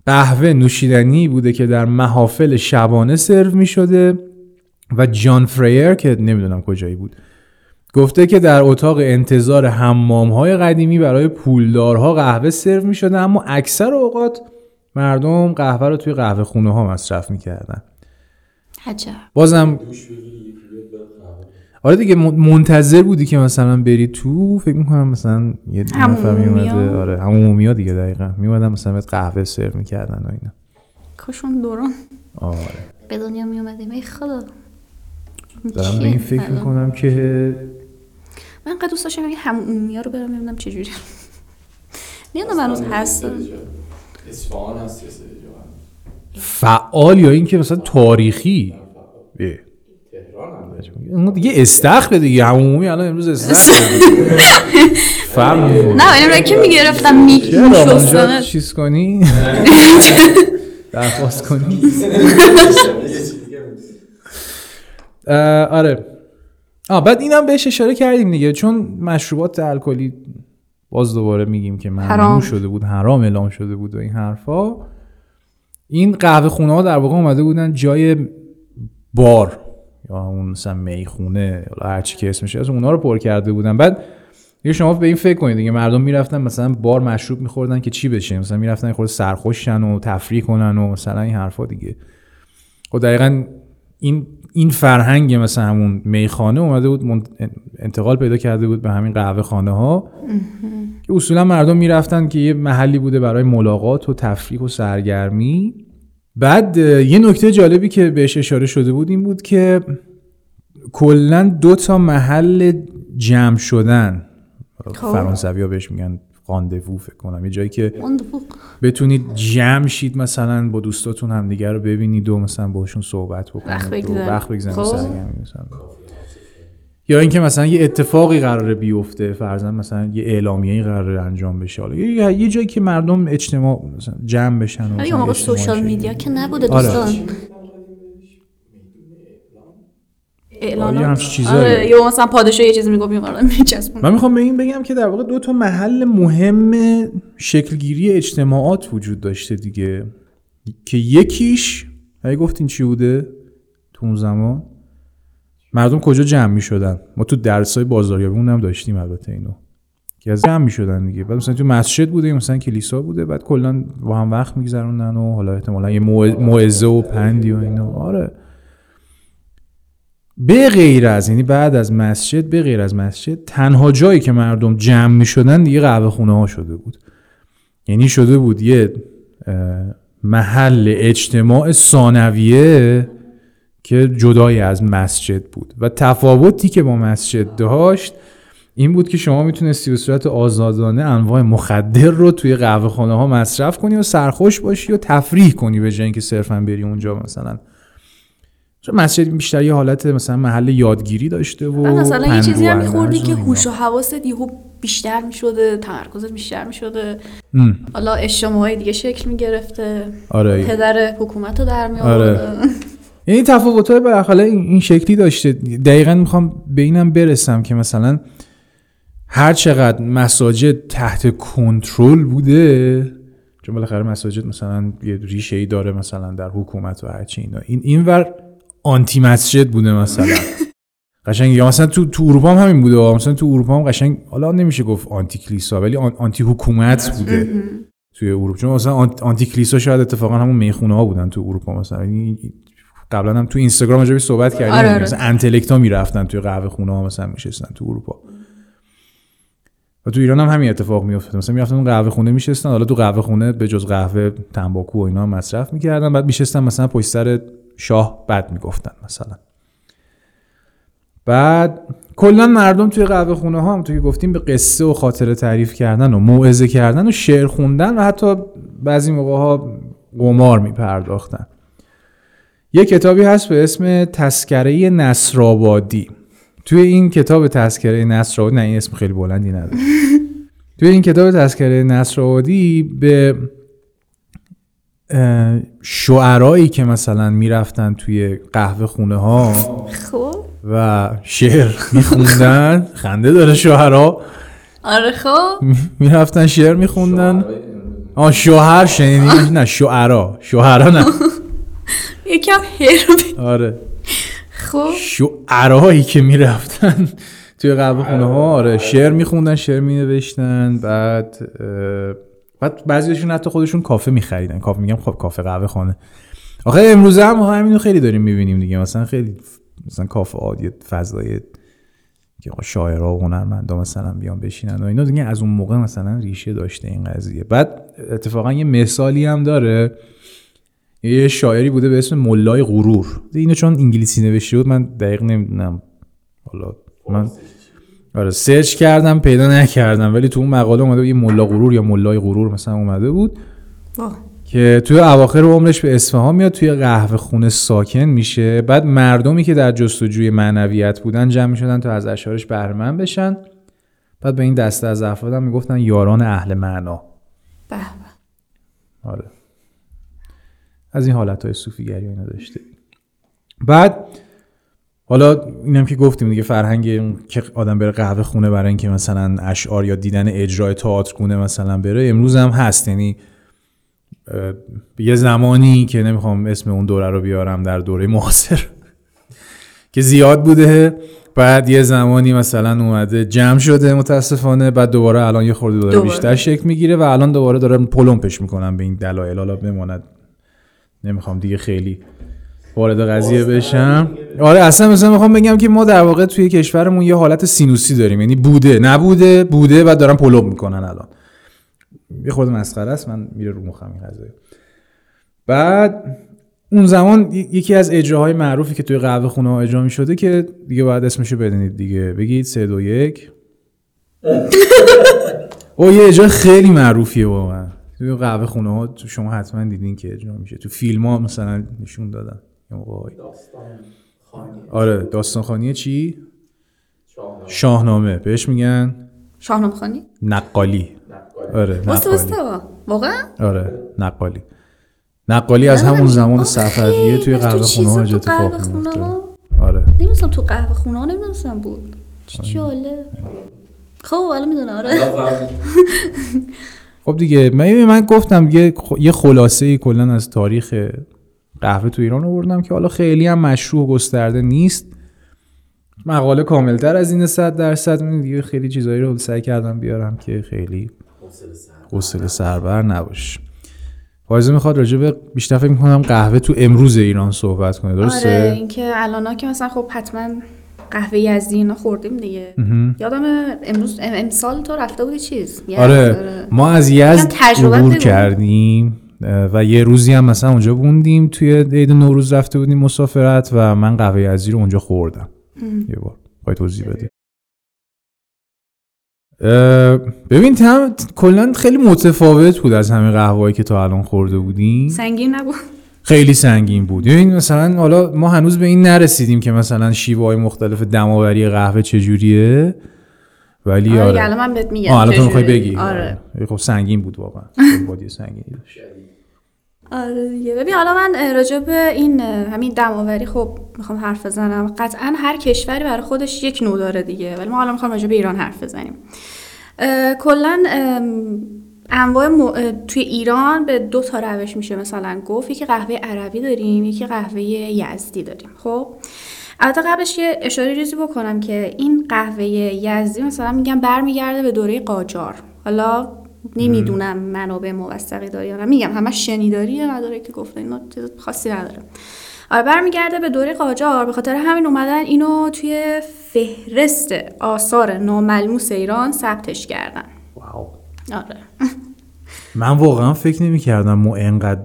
قهوه نوشیدنی بوده که در محافل شبانه سرو می شده و جان فریر که نمی‌دونم کجایی بود. گفته که در اتاق انتظار حمام های قدیمی برای پولدارها قهوه سرو می شده اما اکثر اوقات مردم قهوه رو توی قهوه خونه ها مصرف می‌کردن. عجب. بازم آره دیگه من- منتظر بودی که مثلا بری تو؟ فکر می‌کنم مثلا یه نفر میومده. آره همومیا دیگه دقیقا. میومدن مثلا بهت قهوه سرو می‌کردن و اینا. کاشون دوران. آره. به دنیا می اومدیم ای خدا. دارم به این فکر؟ می‌کنم که من قد دوست داشتم یه همومیا رو برم ببینم چجوری می‌دونم هنوز هست. اصفهان هست فعال یا اینکه مثلا تاریخی؟ اه. تهران هم. اون دیگه استخر دیگه عمومی الان امروز استخر فرق می‌کنه. نه اینم که می‌گرفتم میشستم چیز کنی؟ درخواست کنی؟ آره. آه بعد اینم بهش اشاره کردیم دیگه چون مشروبات الکلی باز دوباره میگیم که ممنوع. شده بود حرام اعلام شده بود و این حرفا. این قهوه خونه ها در واقع اومده بودن جای بار یا اون مثلا می‌خونه یا هر چی که اسمش هست اونا رو پر کرده بودن. بعد یه شما به این فکر کنید دیگه مردم می‌رفتن مثلا بار مشروب میخوردن که چی بشه؟ مثلا می‌رفتن خود سرخوششن و تفریح کنن و مثلا این حرفا دیگه. خب دقیقا این این فرهنگ مثلا همون میخانه اومده بود انتقال پیدا کرده بود به همین قهوه خانه ها که اصولا مردم می‌رفتن که یه محلی بوده برای ملاقات و تفریح و سرگرمی. بعد یه نکته جالبی که بهش اشاره شده بود این بود که کلا دو تا محل جمع شدن. خب. فرانسوی ها بهش میگن قاندوو فکر کنم یه جایی که. بتونید جمع شید مثلا با دوستاتون همدیگه رو ببینید و مثلا باشون صحبت بکنید وقت و بگذرونید. وقت بگذارید خب. یا اینکه مثلا یه اتفاقی قراره بیفته فرضاً مثلا یه اعلامیه‌ای قراره انجام بشه حالا یه, جایی که مردم اجتماع مثلا جمع بشن و مثلا اون موقع سوشال. میدیا که نبوده آره. دوستان آره، یه اعلان همچین چیزایی. آره یا مثلا پادشاه یه چیزی می‌گفت میقرار میچسبون من می‌خوام به این بگم که در واقع دو تا محل مهم شکلگیری اجتماعات وجود داشته دیگه. که یکیش اگه گفتین چی بوده تو اون زمان؟ مردم کجا جمع می شدن ما تو درسای بازاریابی هم داشتیم البته اینو. که از جمع می شدن دیگه. بعد مثلا تو مسجد بوده مثلا کلیسا بوده بعد کلا با هم وقت میگذروندن و حالا احتمالا یه موع- موعظه و پندی و اینا. آره. به غیر از یعنی بعد از مسجد به غیر از مسجد تنها جایی که مردم جمع می شدن دیگه قهوه خونه ها شده بود. یعنی شده بود یه محل اجتماع ثانویه که جدای از مسجد بود. و تفاوتی که با مسجد داشت این بود که شما می‌تونستی به صورت آزادانه انواع مخدر رو توی قهوه خانه ها مصرف کنی و سرخوش باشی و تفریح کنی به جای اینکه صرفا بری اونجا مثلا. چون مسجد بیشتر یه حالت مثلا محل یادگیری داشته و مثلا یه چیزی هم میخوردی که. هوش و حواست یهو بیشتر می‌شده تمرکزت بیشتر می‌شده. حالا اجتماعی دیگه شکل می‌گرفته آره پدر حکومت رو در می آره. یعنی تفاوت های این شکلی داشته دقیقا می‌خوام به اینم برسم که مثلا هر چقدر مساجد تحت کنترل بوده چون بالاخره مساجد مثلا یه ریشه ای داره مثلا در حکومت و هرچی اینا این اینور آنتی مسجد بوده مثلا. قشنگ یا مثلا تو تو اروپا هم همین بوده. مثلا تو اروپا هم قشنگ حالا نمیشه گفت آنتی کلیسا ولی آن- آنتی حکومت بوده توی اروپا. چون مثلا آنت- آنتی کلیسا شاید اتفاقا همون می‌خونه ها بودن تو اروپا مثلا. یعنی قبلا هم تو اینستاگرام راجع صحبت کردیم. آره، آره. مثلا انتلکتا می‌رفتن توی قهوه خونه ها مثلا میشستن تو اروپا. و تو ایران هم همین اتفاق میافتاد. مثلا می‌رفتن اون قهوه خونه میشستن. حالا تو قهوه خونه به جز قهوه تنباکو و اینا مصرف می‌کردن. بعد میشستن مثلا پشت سر شاه بد می‌گفتن مثلا. بعد کلا مردم توی قهوه خونه ها هم توی گفتیم به قصه و خاطره تعریف کردن و موعظه کردن و شعر خوندن و حتی بعضی موقع ها قمار می پرداختن یه کتابی هست به اسم تسکره نصرآبادی. توی این کتاب تسکره نصرآبادی نه این اسم خیلی بلندی نداره. توی این کتاب تسکره نصرآبادی به شعرایی که مثلا می‌رفتن توی قهوه خونه ها خب. و شعر میخوندن خنده داره شوهرها. آره خب. می‌رفتن شعر میخوندن. آه شوهر شنیدی؟ نه شعرا. شوهرا نه. یکم هرم آره. خب. شعرهایی که می‌رفتن توی قهوه خونه ها. آره شعر میخوندن شعر مینوشتن بعد بعد بعضیشون حتی خودشون کافه میخریدن. کافه میگم خب کافه قهوه خانه. آخه امروزه هم همینو خیلی داریم می‌بینیم دیگه. مثلا خیلی مثلا کافه عادی فضای که شاعرها و هنرمندا مثلا بیان بشینن و اینا دیگه از اون موقع مثلا ریشه داشته این قضیه. بعد اتفاقا یه مثالی هم داره. یه شاعری بوده به اسم ملای غرور. اینو چون انگلیسی نوشته بود من دقیق نمی‌دونم. حالا من آره سرچ کردم پیدا نکردم ولی تو اون مقاله اومده بود یه ملا غرور یا ملای غرور مثلا اومده بود. واه. که توی اواخر عمرش به اصفهان میاد توی قهوه خونه ساکن میشه. بعد مردمی که در جستجوی معنویت بودن جمع می‌شدن تا از اشعارش بهرهمند بشن. بعد به این دسته از افراد هم می‌گفتن یاران اهل معنا. به به. آره. از این حالت های صوفیگری اینا داشته. بعد حالا اینم که گفتیم دیگه فرهنگ که آدم بره قهوه خونه برای اینکه مثلا اشعار یا دیدن اجرای تئاتر خونه مثلا بره امروز هم هست. یعنی یه زمانی که نمی‌خوام اسم اون دوره رو بیارم در دوره معاصر که زیاد بوده. بعد یه زمانی مثلا اومده جمع شده متاسفانه. بعد دوباره الان یه خورده داره دوباره. بیشتر شکل می‌گیره و الان دوباره داره پلمپش می‌کنن به این دلایل. حالا بماند. نمی‌خوام دیگه خیلی وارد قضیه بشم. آره اصلا مثلا می‌خوام بگم که ما در واقع توی کشورمون یه حالت سینوسی داریم. یعنی بوده نبوده بوده و دارن پلوب می‌کنن الان. یه خورده مسخره است من میره رو مخم این قضیه. بعد اون زمان یکی از اجراهای معروفی که توی قهوه خونه ها اجرا می‌شده که دیگه باید اسمشو بدونید دیگه. بگید سه دو یک. او یه اجرا خیلی معروفیه واقعا. توی قهوه خونه ها تو شما حتما دیدین که اجرا میشه. تو فیلم ها مثلا نشون دادن. آره داستان خانی چی؟ شاهنامه. شاهنامه. بهش میگن شاهنامه خانی نقالی. نقالی. آره نقالی. واقعا؟ آره نقالی. نقالی از همون زمان صفویه توی. قهوه تو خونه ها اتفاق میفته ها؟ آره. نمی‌دونستم تو قهوه خونه ها نمی‌دونستم بود. چه جالب. خب حالا می‌دونه آره. نفهمید. خب دیگه من من گفتم یه خلاصه ای کلا از تاریخ قهوه تو ایران آوردم که حالا خیلی هم مشروع و گسترده نیست مقاله کاملتر از این 100 درصد من دیگه خیلی چیزایی رو سعی کردم بیارم که خیلی حوصله سر. حوصله سربر نباشه فایزه می‌خواد راجع به بیشتر فکر می‌کنم قهوه تو امروز ایران صحبت کنه درسته آره اینکه الان که مثلا خب حتما قهوه یزدی اینا خوردیم دیگه. یادم امروز ام- امسال تو رفته بودی چیز آره ما از یزد عبور بگو. کردیم و یه روزی هم مثلا اونجا بوندیم توی عید نوروز رفته بودیم مسافرت و من قهوه یزدی رو اونجا خوردم. یه بار. خواهی توضیح بده. اه، ببین تم کلا خیلی متفاوت بود از همین قهوه‌ای که تا الان خورده بودیم. سنگین نبود. خیلی سنگین بود. ببین مثلا حالا ما هنوز به این نرسیدیم که مثلا شیوه های مختلف دماوری قهوه چجوریه. ولی آره آره, الان من بهت میگم الان تو. می‌خوای بگی. آره. خب سنگین بود واقعا. سنگینی داشت آره دیگه. ببین حالا من راجع به این همین دماوری خب می‌خوام حرف بزنم. قطعا هر کشوری برای خودش یک نوع داره دیگه. ولی ما حالا می‌خوام راجع به ایران حرف بزنیم. کلا انواع م- توی ایران به دو تا روش میشه مثلا گفت. یکی قهوه عربی داریم یکی قهوه یزدی داریم. خب؟ البته قبلش یه اشاره ریزی بکنم که این قهوه یزدی مثلا میگم برمیگرده به دوره قاجار. حالا نمی‌دونم منابع موثقی داره یا نه. میگم همش شنیداریه نداره که گفته اینا چیز خاصی نداره. آره برمیگرده به دوره قاجار. به خاطر همین اومدن اینو توی فهرست آثار ناملموس ایران ثبتش کردن. واو. آره. من واقعا فکر نمی کردم ما انقدر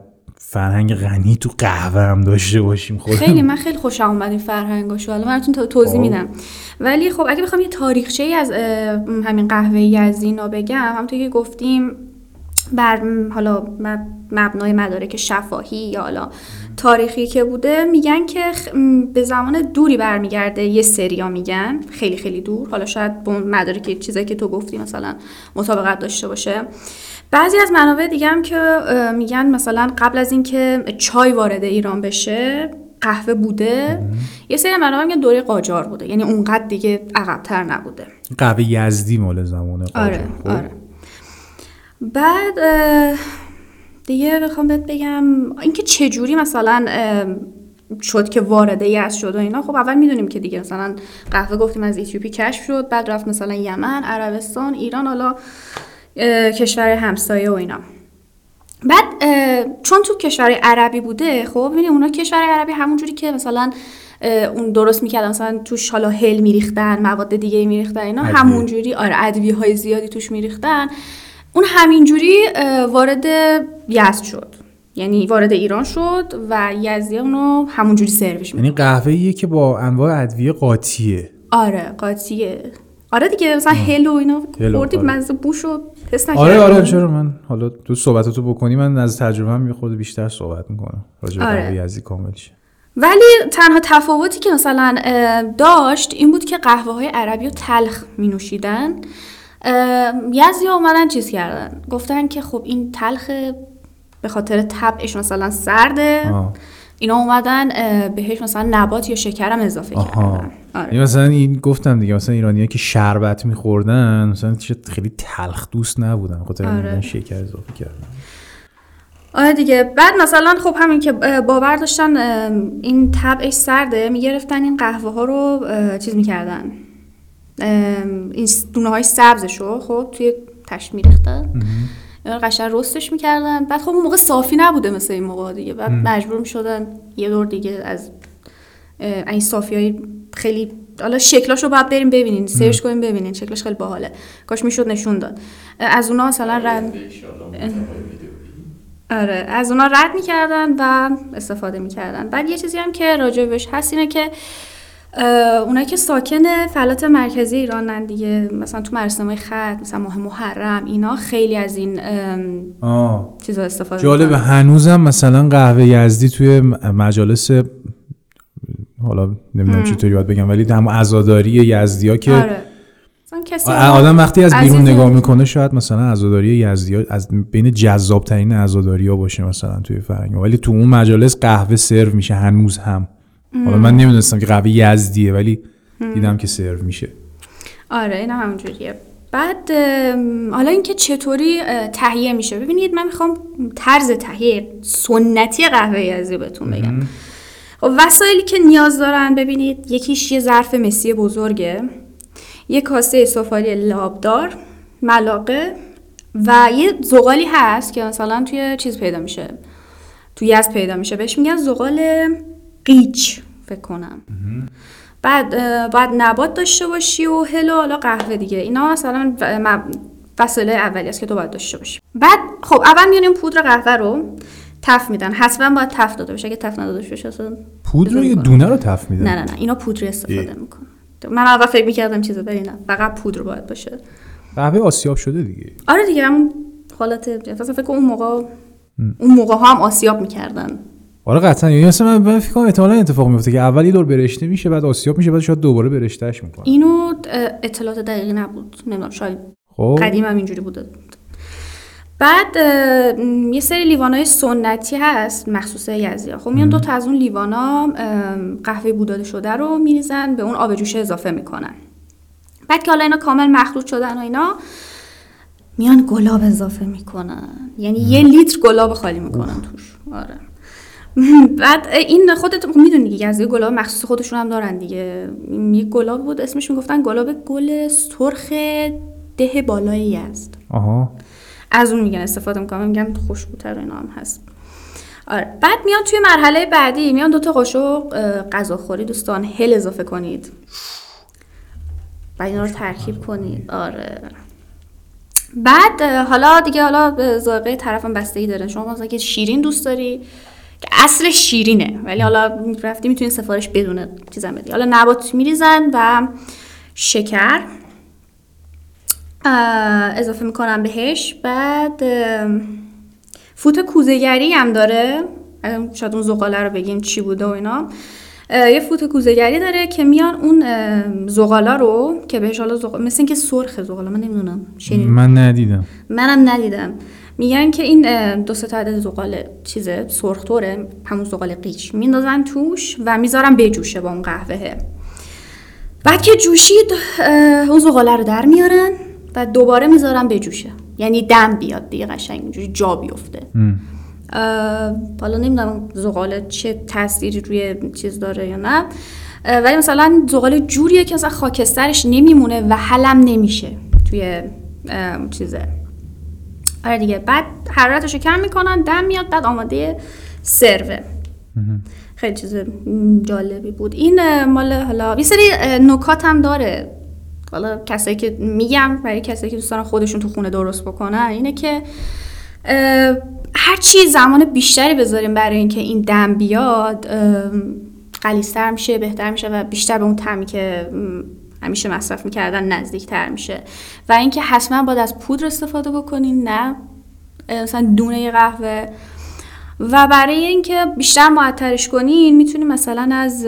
فرهنگ غنی تو قهوه هم داشته باشیم خود خیلی من خیلی خوشم اومد این فرهنگاشو. حالا من براتون تو- توضیح خب. میدم. ولی خب اگه بخوام یه تاریخچه ای از همین قهوه یزدینا بگم همونطور که گفتیم بر حالا مب- مبنای مدارک شفاهی یا حالا تاریخی که بوده میگن که به زمان دوری برمیگرده. یه سریا میگن خیلی خیلی دور. حالا شاید مدارک چیزایی که تو گفتی مثلا مطابقت داشته باشه. بعضی از منابع دیگه هم که میگن مثلا قبل از اینکه چای وارد ایران بشه قهوه بوده. یه سری منابع میگن دوره قاجار بوده. یعنی اونقدر دیگه عقبتر نبوده. قهوه یزدی مال زمان قاجار. آره خب؟ آره. بعد دیگه بخوام بهت بگم اینکه چه جوری مثلا شد که وارد یزد شد و اینا. خب اول می‌دونیم که دیگه مثلا قهوه گفتیم از اتیوپی کشف شد بعد رفت مثلا یمن عربستان ایران. حالا کشور همسایه و اینا. بعد چون تو کشور عربی بوده خب ببینید اونا کشور عربی همونجوری که مثلا اون درست می‌کردن. مثلا توش حالا هل میریختن مواد دیگه میریختن اینا ادویه. همونجوری آره ادویه های زیادی توش میریختن. اون همینجوری اه، وارد یزد شد. یعنی وارد ایران شد و یزدی اونو همونجوری می‌کنه یعنی قهوه که با انواع ادویه قاطیه. آره قاطیه. آره دیگه مثلا هل و اینا و خوردی آره. مزه بوش آره آره چرا من؟ حالا تو صحبتاتو بکنی من از تجربه هم یه خورده بیشتر صحبت می‌کنم راجع به آره. قهوه یزدی کامل شه. ولی تنها تفاوتی که مثلا داشت این بود که قهوه های عربی رو تلخ می نوشیدن یزی اومدن چیز کردن. گفتن که خب این تلخ به خاطر طبعش مثلا سرده. آه. اینا اومدن بهش مثلا نبات یا شکرم اضافه آها. کردن. آره. یعنی مثلا این گفتم دیگه مثلا ایرانی که شربت میخوردن مثلا خیلی تلخ دوست نبودن خاطر آره. شکر اضافه کردن. آره دیگه. بعد مثلا خب همین که باور داشتن این طبعش سرده می‌گرفتن این قهوه ها رو چیز می‌کردن. این دونه های سبزشو خب توی تشت میریختن. قشنگ رستش می‌کردن. بعد خب اون موقع صافی نبوده مثل این موقع دیگه. بعد مجبور می‌شدن یه دور دیگه از این صافی های خیلی حالا شکلاشو باید بریم ببینین سرچ کنیم ببینین. شکلش خیلی باحاله. کاش می‌شد نشون داد. از اونا مثلا رد آره. از اونا رد می‌کردن و استفاده می‌کردن. بعد یه چیزی هم که راجبش هست اینه که اونایی که ساکن فلات مرکزی ایرانن دیگه مثلا تو مراسم خط مثلا ماه محرم اینا خیلی از این چیزا استفاده می‌کنن. هنوزم مثلا قهوه یزدی توی مجالس حالا نمی‌دونم چطوری باید بگم ولی هم عزاداری یزدی ها که آره کسی آدم وقتی از بیرون. نگاه می‌کنه شاید مثلا عزاداری یزدی ها از بین جذاب ترین عزاداری ها باشه مثلا توی فرنگ ولی تو اون مجالس قهوه سرو میشه هنوز هم حالا من نمی‌دونستم که قهوه یزدیه ولی دیدم که سرو میشه. آره این هم همونجوریه. بعد حالا اینکه چطوری تهیه میشه. ببینید من می‌خوام طرز تهیه سنتی قهوه یزدی بهتون بگم. خب وسایلی که نیاز دارن ببینید یکیش یه ظرف مسی بزرگه یه کاسه سفالی لابدار ملاقه و یه زغالی هست که مثلا توی چیز پیدا میشه. توی یزد پیدا میشه. بهش میگن زغال قیچ فکر کنم بعد اه، باید نبات داشته باشی و هل و حالا قهوه دیگه. اینا مثلا وسایل اولی است که تو باید داشته باشی. بعد خب اول میانیم پودر قهوه رو تف میدن. حتما باید تف داده باشه اگه تف نداده باشه اصلا پودر رو یه. دونه رو تف میدن. نه نه نه. اینا پودری استفاده. می‌کنن. من اول فکر می‌کردم چیزا ولی نه. فقط پودر باید باشه. قهوه آسیاب شده دیگه. آره دیگه همون حالت اصلا فکر اون موقع اون موقع ها هم آسیاب می‌کردن. آره قطعا. یعنی مثلا من- فکر کنم احتمالاً اتفاق میفته که اول یه دور برشته میشه بعد آسیاب میشه بعد شاید دوباره برشتهش می‌کنه اینو اطلاعات دقیقی نبود. نمی‌دونم شاید خب. قدیم هم اینجوری بوده. بعد یه سری لیوانای سنتی هست مخصوص یزدی خب میان دو تا از اون لیوانا قهوه بوداده شده رو میریزن به اون آب جوش اضافه می‌کنن. بعد که حالا اینا کامل مخلوط شدن و اینا میان گلاب اضافه می‌کنن. یعنی یه لیتر گلاب خالی می‌کنن توش. آره. بعد این خودت می‌دونی دیگه یزدی گلاب مخصوص خودشون هم دارن دیگه. یه گلاب بود اسمش می‌گفتن گلاب گل سرخ ده بالای یزد آها. از اون میگن استفاده می‌کنم میگن خوشبوتر اینا هم هست. آره. بعد میان توی مرحله بعدی میان دوتا قاشق غذاخوری دوستان هل اضافه کنید. و اینا رو ترکیب کنید. آره. بعد حالا دیگه حالا به ذائقه طرفم بستگی داره. شما مثلا که شیرین دوست داری اصل شیرینه. ولی حالا رفتی می‌تونی سفارش بدون چیزم بدی. حالا نبات میریزن و شکر اضافه می‌کنم بهش. بعد فوت کوزهگری هم داره. شاید اون زغاله رو بگیم چی بوده و اینا. یه فوت کوزهگری داره که میان اون زغالا رو که بهش حالا زغال مثل اینکه سرخ زغالا من نمی‌دونم من ندیدم. منم ندیدم. میگن که این دو سه تا عدد زغال چیزه سرخطوره همون زغال قیچ میندازن توش و می‌ذارن بجوشه با اون قهوه بعد که جوشید اون زغاله رو در میارن و دوباره می‌ذارن بجوشه. یعنی دم بیاد دیگه قشنگ اینجوری جا بیفته. حالا نمی‌دونم زغال چه تاثیری روی چیز داره یا نه. ولی مثلا زغال جوریه که مثلا خاکسترش نمیمونه و حلم نمیشه توی چیزه. آره دیگه. بعد حرارتش رو کم می‌کنن دم میاد بعد آماده سروه. خیلی چیز جالبی بود. این مال حالا یه سری نکات هم داره. حالا کسایی که میگم برای کسایی که دوست دارن خودشون تو خونه درست بکنن اینه که هر چی زمان بیشتری بذاریم برای اینکه این دم بیاد اه، غلیظتر میشه بهتر میشه و بیشتر به اون طعمی که همیشه مصرف می‌کردن نزدیکتر میشه. و اینکه حتما باید از پودر استفاده بکنین نه. مثلا دونه قهوه. و برای اینکه بیشتر معطرش کنین می‌تونین مثلا از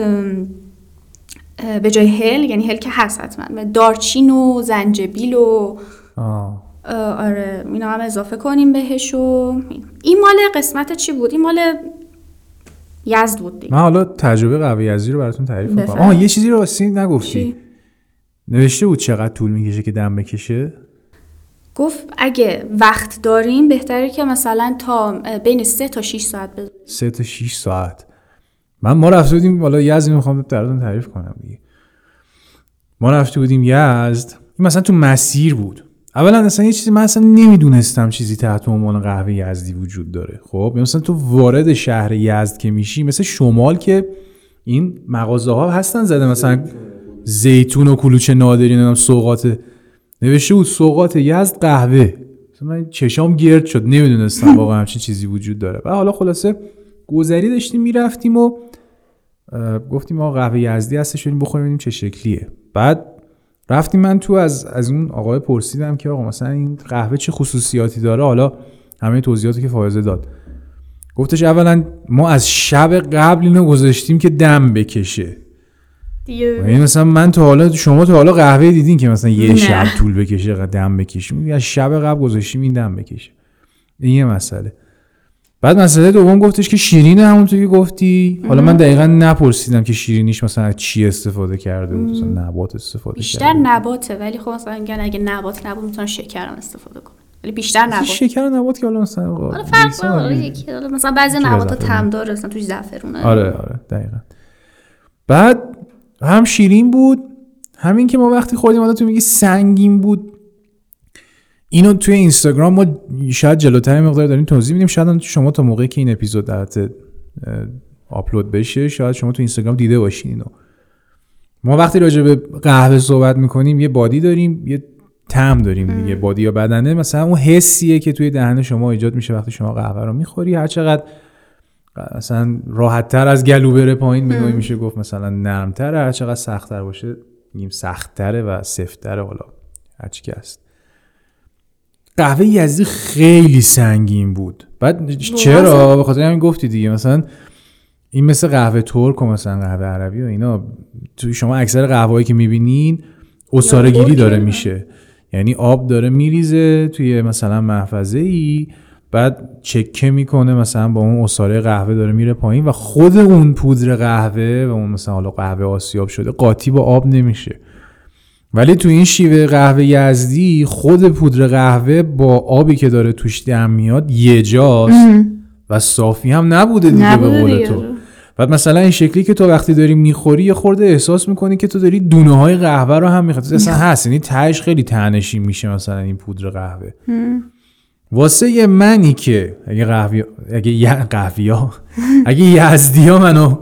به جای هل یعنی هل که هست حتما دارچین و زنجبیل و آره اینا هم اضافه کنیم بهش و این مال قسمت چی بود؟ این مال یزد بود دیگه. من حالا تجربه قهوه یزدی رو براتون تعریف می‌کنم. آها یه چیزی رو واسه نگفتی. چی؟ نوشته بود چقدر طول می‌کشه که دم بکشه؟ گفت اگه وقت داریم بهتره که مثلا تا بین 3 تا 6 ساعت بذاریم 3 تا 6 ساعت. من ما رفته بودیم حالا یزد می‌خوام براتون تعریف کنم دیگه. ما رفته بودیم یزد این مثلا تو مسیر بود. اولا اصلا یه چیزی من اصلا نمی‌دونستم چیزی تحت عنوان قهوه یزدی وجود داره. خب مثلا تو وارد شهر یزد که میشی مثل شمال که این مغازه ها هستن زده مثلا زیتون و کلوچه نادری نمی‌دونم سوقات نوشته بود سوقات یزد قهوه. من چشام گرد شد نمی‌دونستم واقعا همچین چیزی وجود داره. و حالا خلاصه گذری داشتیم می‌رفتیم و گفتیم آقا قهوه یزدی هستش بریم بخوریم ببینیم چه شکلیه. بعد رفتیم من تو از از اون آقای پرسیدم که آقا مثلا این قهوه چه خصوصیاتی داره؟ حالا همه توضیحاتی که فایزه داد. گفتش اولا ما از شب قبل اینو گذاشتیم که دم بکشه. این مثلا من تا حالا شما تا حالا قهوه دیدین که مثلا یه شب طول بکشه دم بکشیم از شب قبل گذاشتیم این دم بکشه. این یه مسئله. بعد مسئله دوم گفتش که شیرین همونطور که گفتی. حالا من دقیقا نپرسیدم که شیرینیش مثلا چی استفاده کرده بود. مثلا نبات استفاده بیشتر کرده نباته ولی خب مثلا میگن اگه نبات نبود می‌تونن شکر هم استفاده کنن. ولی بیشتر نبات شکر نبات که حالا مثلا حالا فرق داره یکی مثلا بعضی نبات تم داره مثلا توش زعفرونه. آره آره دقیقا. بعد هم شیرین بود همین که ما وقتی خوردیم حالا تو میگی سنگین بود. اینو توی اینستاگرام ما شاید جلوتر مقدار داریم توضیح میدیم. شاید شما تا موقعی که این اپیزود در آپلود بشه شاید شما تو اینستاگرام دیده باشین اینو. ما وقتی راجع به قهوه صحبت می‌کنیم یه بادی داریم یه تم داریم یه بادی یا بدنه مثلا اون حسیه که توی دهن شما ایجاد میشه وقتی شما قهوه رو می‌خوری. هر چقدر مثلا راحت تر از گلو بره پایین به میشه گفت مثلا نرمتر هر چقدر سختتر باشه میگیم سختتره و سفتره حالا هر چی که هست. قهوه یزدی خیلی سنگین بود. بعد چرا؟ به خاطر همین گفتی دیگه مثلا این مثل قهوه ترک و مثلا قهوه عربی و اینا توی شما اکثر قهوه‌ای که می‌بینین اصاره گیری داره میشه. یعنی آب داره میریزه توی مثلا محفظه ای بعد چکه می‌کنه مثلا با اون اصاره قهوه داره میره پایین و خود اون پودر قهوه و اون مثلا حالا قهوه آسیاب شده قاطی با آب نمیشه. ولی تو این شیوه قهوه یزدی خود پودر قهوه با آبی که داره توش دم میاد یه جاست و صافی هم نبوده دیگه به قول تو. بعد مثلا این شکلی که تو وقتی داری می‌خوری یه خورده احساس می‌کنی که تو داری دونه های قهوه رو هم می‌خواد اصلا هست یعنی تهش خیلی تنشی میشه مثلا این پودر قهوه. واسه یه منی که اگه قهوی اگه ی... قهوی ها اگه یزدی ها منو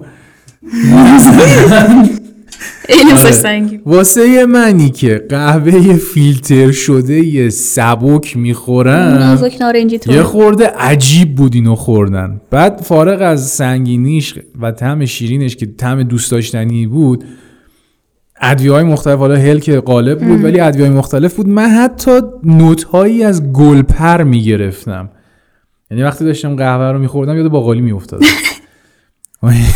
آره. واسه منی که قهوه فیلتر شده یه سبک می‌خورن. یه خورده عجیب بود اینو خوردن. بعد فارغ از سنگینیش و طعم شیرینش که طعم دوست داشتنی بود ادویه های مختلف حالا هل که قالب بود ولی ادویه های مختلف بود. من حتی نوت هایی از گلپر می‌گرفتم. یعنی وقتی داشتم قهوه رو میخوردم یاد باقالی میافتادم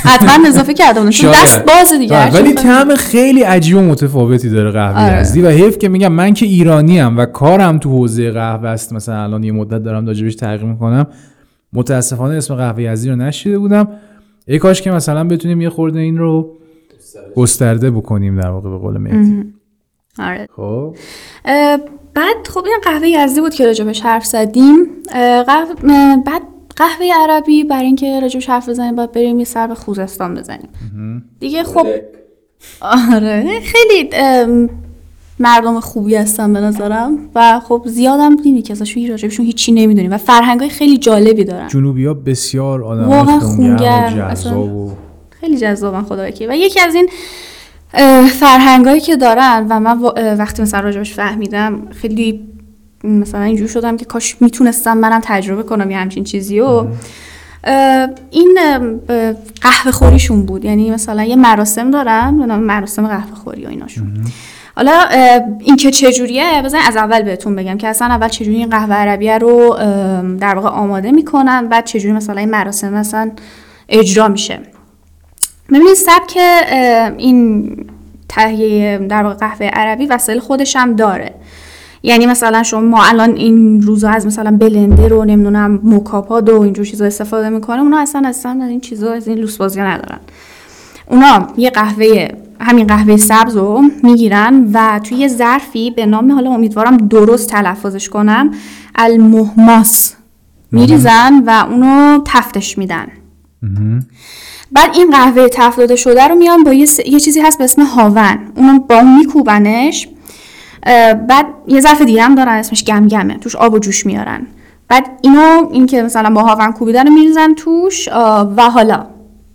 حتما اضافه کردم دست باز دیگه ولی طعم خیلی عجیب و متفاوتی داره قهوه آره. یزدی و حیف که میگم من که ایرانی ام و کارم تو حوزه قهوه است مثلا الان یه مدت دارم راجبش تحقیق می‌کنم متاسفانه اسم قهوه یزدی رو نشیده بودم. ای کاش که مثلا بتونیم یه خورده این رو گسترده بکنیم در واقع به قول مهدی. آره. خب. بعد خب این قهوه یزدی بود که راجبش حرف زدیم. قهوه بعد قهوه عربی برای اینکه راجبش حرف بزنیم باید بریم یه سر به خوزستان بزنیم. دیگه خب آره. خیلی مردم خوبی هستن به نظرم و خب زیادم دیدی که ازشون راجبشون هیچی نمی‌دونیم و فرهنگ های خیلی جالبی دارن. جنوبی ها بسیار آدم خونگر و خیلی جذابن خدا و یکی از این فرهنگایی که دارن و من وقتی مثلا راجبش فهمیدم خیلی مثلا اینجور شدم که کاش می‌تونستم منم تجربه کنم یه همچین چیزی و این قهوه خوریشون بود. یعنی مثلا یه مراسم دارن مراسم قهوه خوری و ایناشون. حالا این که چجوریه بزن از اول بهتون بگم که اصلا اول چجوری این قهوه عربیه رو در واقع آماده می‌کنن بعد چجوری مثلا این مراسم مثلا اجرا میشه. ببینید سبک این تهیه در واقع قهوه عربی وسایل خودش هم داره. یعنی مثلا شما ما الان این روزا از مثلا بلندر رو نمی‌دونم موکاپاد و اینجور چیزا استفاده می‌کنه اونا اصلا اصلا از این چیزا از این لوس بازی ندارن. اونا یه قهوه همین قهوه سبز رو می‌گیرن و توی یه ظرفی به نام حالا امیدوارم درست تلفظش کنم المهماس میریزن و اونو تفتش میدن. بعد این قهوه تفت داده شده رو میان با یه, س- یه چیزی هست به اسم هاون. اونو با میکوبنش بعد یه ظرف دیگه هم دارن اسمش گمگمه. توش آب و جوش میارن. بعد اینو این که مثلا با هاون کوبیدن رو میریزن توش و حالا.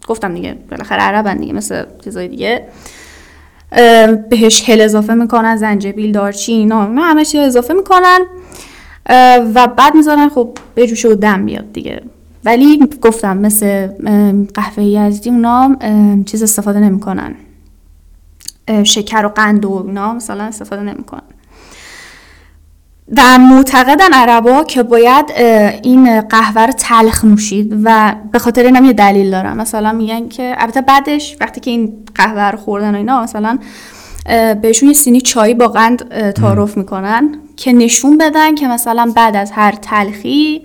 گفتم دیگه بالاخره عربن دیگه مثل چیزای دیگه. بهش هل اضافه می‌کنن زنجبیل دارچین اینا همه چی رو اضافه می‌کنن. و بعد می‌ذارن خب بجوشه و دم بیاد دیگه. ولی گفتم مثل قهوه یزدی اونا چیز استفاده نمی‌کنن. شکر و قند و اینا مثلا استفاده نمی‌کنن. و معتقدن عربا که باید این قهوه رو تلخ نوشید و به خاطر اینم یه دلیل دارن مثلا میگن که البته بعدش وقتی که این قهوه رو خوردن و اینا مثلا بهشون یه سینی چای با قند تعارف می‌کنن که نشون بدن که مثلا بعد از هر تلخی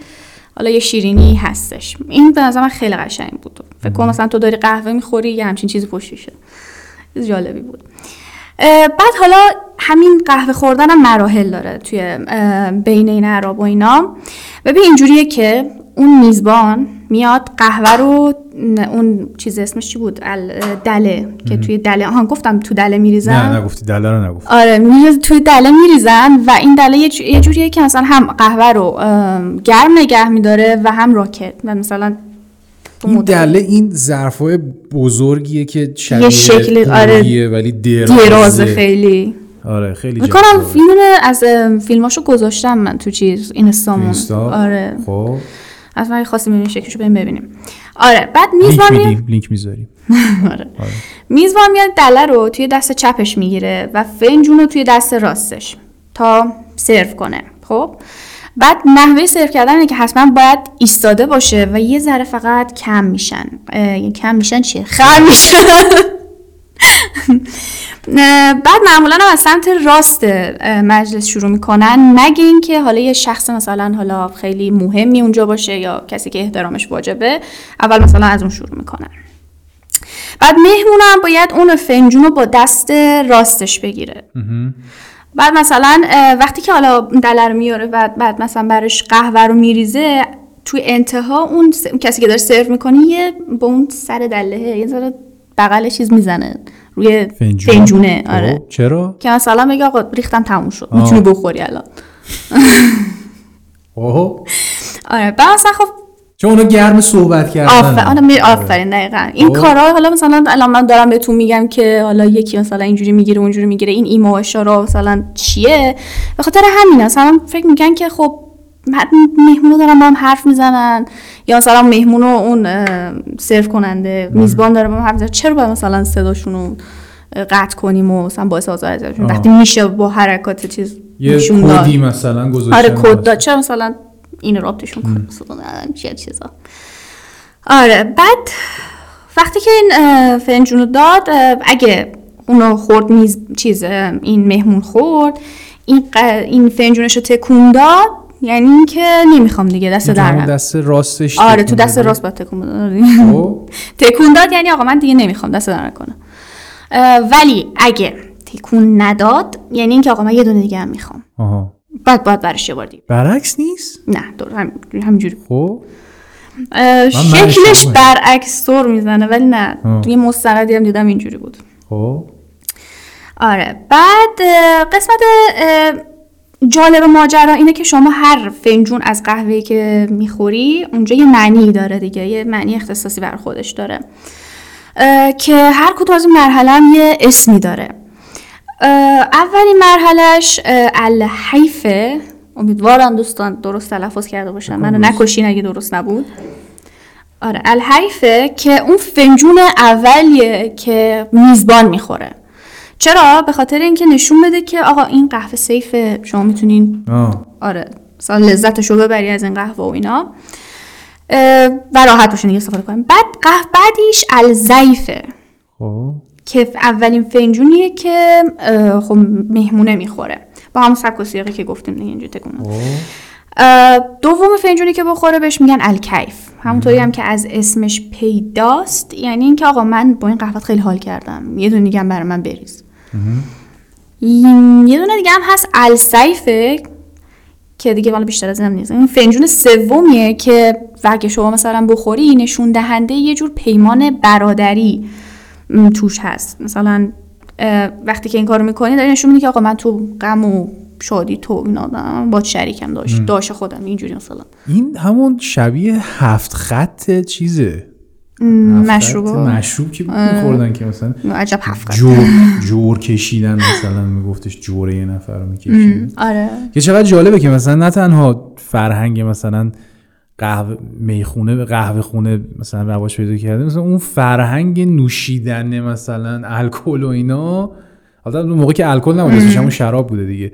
حالا یه شیرینی هستش. این به نظر من خیلی قشنگ بود. فکر کنم مثلا تو داری قهوه می‌خوری یه همچین چیزی پشتشه جالبی بود. بعد حالا همین قهوه خوردن هم مراحل داره توی بین این عرب و اینا. ببین اینجوریه که اون میزبان میاد قهوه رو اون چیز اسمش چی بود؟ دله که توی دله آها گفتم تو دله میریزن. نه نگفتی دلار رو نگفت آره میریز توی دله میریزن و این دله یه, جو- یه جوریه که مثلا هم قهوه رو گرم نگه میداره و هم راکت و مثلا این دله این ظرفای بزرگیه که شبیه یه شکل- آره، ولی درازه. درازه خیلی. آره خیلی می‌کنم جذابه. فیلم از فیلماشو گذاشتم من تو چیز اینستامون. اینستا؟ آره. خب. از من خواستیم این شکلشو بریم ببینیم. آره بعد لینک میزبان میدیم لینک می‌ذاریم. آره. میزبان میاد دله رو توی دست چپش می‌گیره و فنجون رو توی دست راستش تا سرو کنه خب؟ بعد نحوه سرو کردن اینه که حتما باید ایستاده باشه و یه ذره فقط کم میشن. اه، کم میشن چیه؟ خم میشن. بعد معمولا هم از سمت راست مجلس شروع می‌کنن. مگه اینکه حالا یه شخص مثلا حالا خیلی مهمی اونجا باشه یا کسی که احترامش واجبه اول مثلا از اون شروع می‌کنن. بعد مهمونم باید اون فنجون رو با دست راستش بگیره. بعد مثلا وقتی که حالا دله رو میاره و بعد مثلا براش قهوه رو میریزه توی انتها اون, س- کسی که داره سرو می‌کنه یه با اون سر دله یه ذره بغل چیز می‌زنه. روی فنجون. فنجونه آره. خب، چرا؟ که مثلا بگه آقا ریختم تموم شد. می‌تونی بخوری الان. اوه. آره بعد مثلا خب چون اونا گرم صحبت کردن. آفرین آره می- آفرین دقیقا. این خب. کارا حالا مثلا الان من دارم بهتون میگم که حالا یکی مثلا اینجوری می‌گیره اونجوری می‌گیره. این ایمو اشارا مثلا چیه؟ به خاطر همین مثلا فکر میگن که خب مهمونو دارن با هم حرف می‌زنن. یا مثلا مهمونو اون اه، سرو کننده میزبان داره با هم حرف می‌زنن چرا باید مثلا صداشون رو قطع کنیم و مثلا باعث آزار آه. وقتی میشه با حرکات چیز یه. کدی مثلا گذاشتن آره کد داد. چرا مثلا این رابطشون ندارن چیه چیزا؟ آره بعد وقتی که این فنجون رو داد اگه اونو خورد میز چیز این مهمون خورد این, ق- این فنجونش رو تکون داد یعنی اینکه نمی‌خوام دیگه دست در نکنم. دست راستش آره تو دست. راست باید تکون بده خب. تکون داد یعنی آقا من دیگه نمی‌خوام دست در نکنم اه، ولی اگه تکون نداد یعنی اینکه آقا من یه دونه دیگه هم می‌خوام. آها. بعد باید برش یه بار دیگه. برعکس نیست؟ نه دور هم همینجوری. خب. شکلش. برعکس طور می‌زنه ولی نه. یه مستندی هم دیدم اینجوری بود. خب. آره بعد قسمت جالب ماجرا اینه که شما هر فنجون از قهوه که می‌خوری اونجا یه معنی داره دیگه یه معنی اختصاصی بر خودش داره که هر کدوم از این مرحله هم یه اسمی داره. اولین مرحلهش الحیفه امیدوارم دوستان درست تلفظ کرده باشم منو نکشین اگه درست نبود. آره الحیفه که اون فنجون اولیه که میزبان می‌خوره. چرا؟ به خاطر اینکه نشون بده که آقا این قهوه سیفه شما می‌تونین آه. آره مثلا لذتش رو ببری از این قهوه و اینا. و راحت باشین دیگه استفاده کنیم. بعد قهوه بعدیش الزیفه خب. که اولین فنجونیه که خب مهمونه می‌خوره. با هم سبک و سیاقی که گفتیم دیگه اینجا تکون خب. دوم فنجونی که بخوره بهش میگن الکیف. همونطوری هم که از اسمش پیداست. یعنی اینکه آقا من با این قهوه خیلی حال کردم. یه دونه دیگه برای من بریز. یه دونه دیگه هم هست السیفه که دیگه والا بیشتر از این نیست. این فنجون سومیه که وقتی شما مثلا بخوری نشون دهنده یه جور پیمان برادری توش هست. مثلا وقتی که این کارو می‌کنی داری نشون میدی که آقا من تو غم و شادی تو اینا با شریکم داشت داشت خودم اینجوری مثلا. این همون شبیه هفت خط چیزه. مشروب. مشروب که میخوردن که مثلا عجب هفت. جور جور کشیدن مثلا میگفتش جوره یه نفر رو می‌کشید. آره. که چقدر جالبه که مثلا نه تنها فرهنگ مثلا قهوه می‌خونه قهوه خونه مثلا رواج پیدا کرده مثلا اون فرهنگ نوشیدن مثلا الکل و اینا حالا اون موقع که الکل نبود اسمش همون شراب بوده دیگه.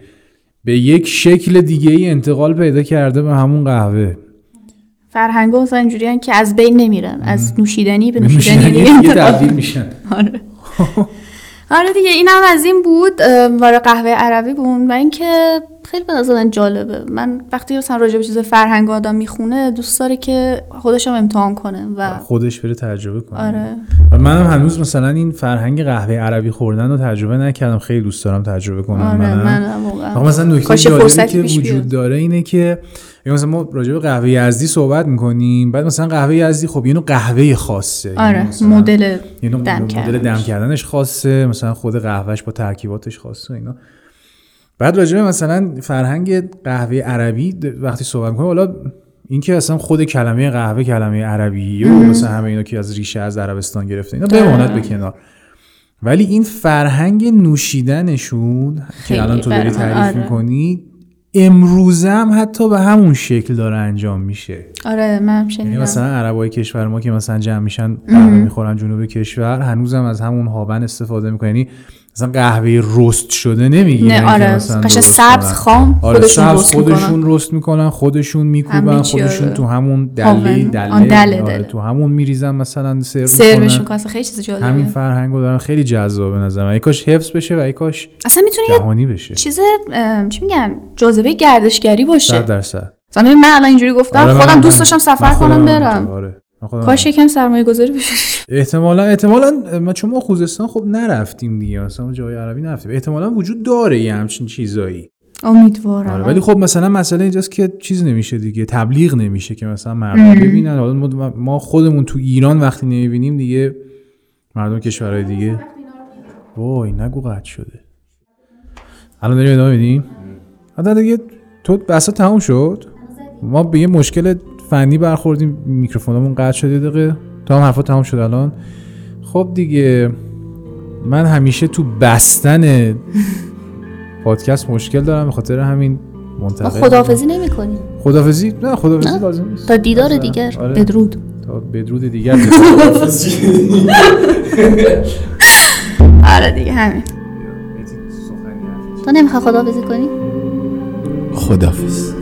به یک شکل دیگه ای انتقال پیدا کرده به همون قهوه. فرهنگ مثلا اینجوری که از بین نمیرن از نوشیدنی به نوشیدنی تبدیل میشن. آره. آره دیگه این هم از این بود وارد قهوه عربی بود و اینکه خیلی به نظر من جالبه. من وقتی مثلا راجع به چیز فرهنگ آدم می‌خونه دوست داره که خودش هم امتحان کنه و خودش بره تجربه کنه. آره. و منم هنوز مثلا این فرهنگ قهوه عربی خوردن رو تجربه نکردم. خیلی دوست دارم تجربه کنم. آره منم. من واقعا. مثلا نکته جالبی که وجود. داره اینه که اگه مثلا ما راجع به قهوه یزدی صحبت می‌کنیم بعد مثلا قهوه یزدی خب یه نوع قهوه خاصه. یعنی آره مدل دم مدل کردنش. دم کردنش خاصه. مثلا خود قهوهش با ترکیباتش خاصه اینا. بعد راجع به مثلا فرهنگ قهوه عربی وقتی صحبت می‌کنیم حالا اینکه اصلا خود کلمه قهوه کلمه عربیه و مثلا همه اینا که از ریشه از عربستان گرفته اینا بماند به کنار. ولی این فرهنگ نوشیدنشون که الان تو داری تعریف آره. می‌کنی امروزه هم حتی به همون شکل داره انجام میشه. آره من یعنی شنیدم. مثلا عربای کشور ما که مثلا جمع میشن قهوه می‌خورن جنوب کشور هنوزم از همون هاون استفاده می‌کنن. یعنی مثلا قهوه رست شده نمی‌گیرن نه آره. قشنگ سبز خام آره خودشون سبز رست می‌کنن. خودشون رست می‌کنن خودشون میکوبن خودشون آره. تو همون دله. دله, آره،. تو همون میریزن مثلا سرو سروش می‌کنن. می‌کنن خیلی چیز همین جالبیه فرهنگو دارن. خیلی جذابه نظر من ای کاش حفظ بشه و ای کاش اصلا می‌تونه یه جهانی بشه. چیز چی میگن؟ جاذبه گردشگری باشه. صد درصد. مثلا من الان اینجوری گفتم آره، خودم دوست داشتم سفر کنم برم. آره. کاش یکم سرمایه گذاری بشه. احتمالا احتمالا ما چون ما خوزستان خب نرفتیم دیگه. مثلا ما جای عربی نرفتیم. احتمالا وجود داره یه همچین چیزایی. امیدوارم. آره ولی خب مثلا مسئله اینجاست که چیز نمیشه دیگه. تبلیغ نمیشه که مثلا مردم ببینن. حالا ما- ما خودمون تو ایران وقتی نمی‌بینیم دیگه مردم کشورهای دیگه وای نگو قطع شده. الان داریم ادامه میدیم؟ حتی دیگه تو بسا تموم شد. ما به یه مشکل فنی برخوردیم میکروفونمون قطع شده دقیقه. تا هم حرفا تموم شد الان. خب دیگه من همیشه تو بستن پادکست مشکل دارم به خاطر همین منتقل خداحافظی نمی کنیم خدافزی نه خدافزی نه. لازم نیست. تا دیدار دیگر. آره. بدرود. تا بدرود دیگر. آره دیگه همین. تو نمی‌خوای خداحافظی کنی؟ خدافز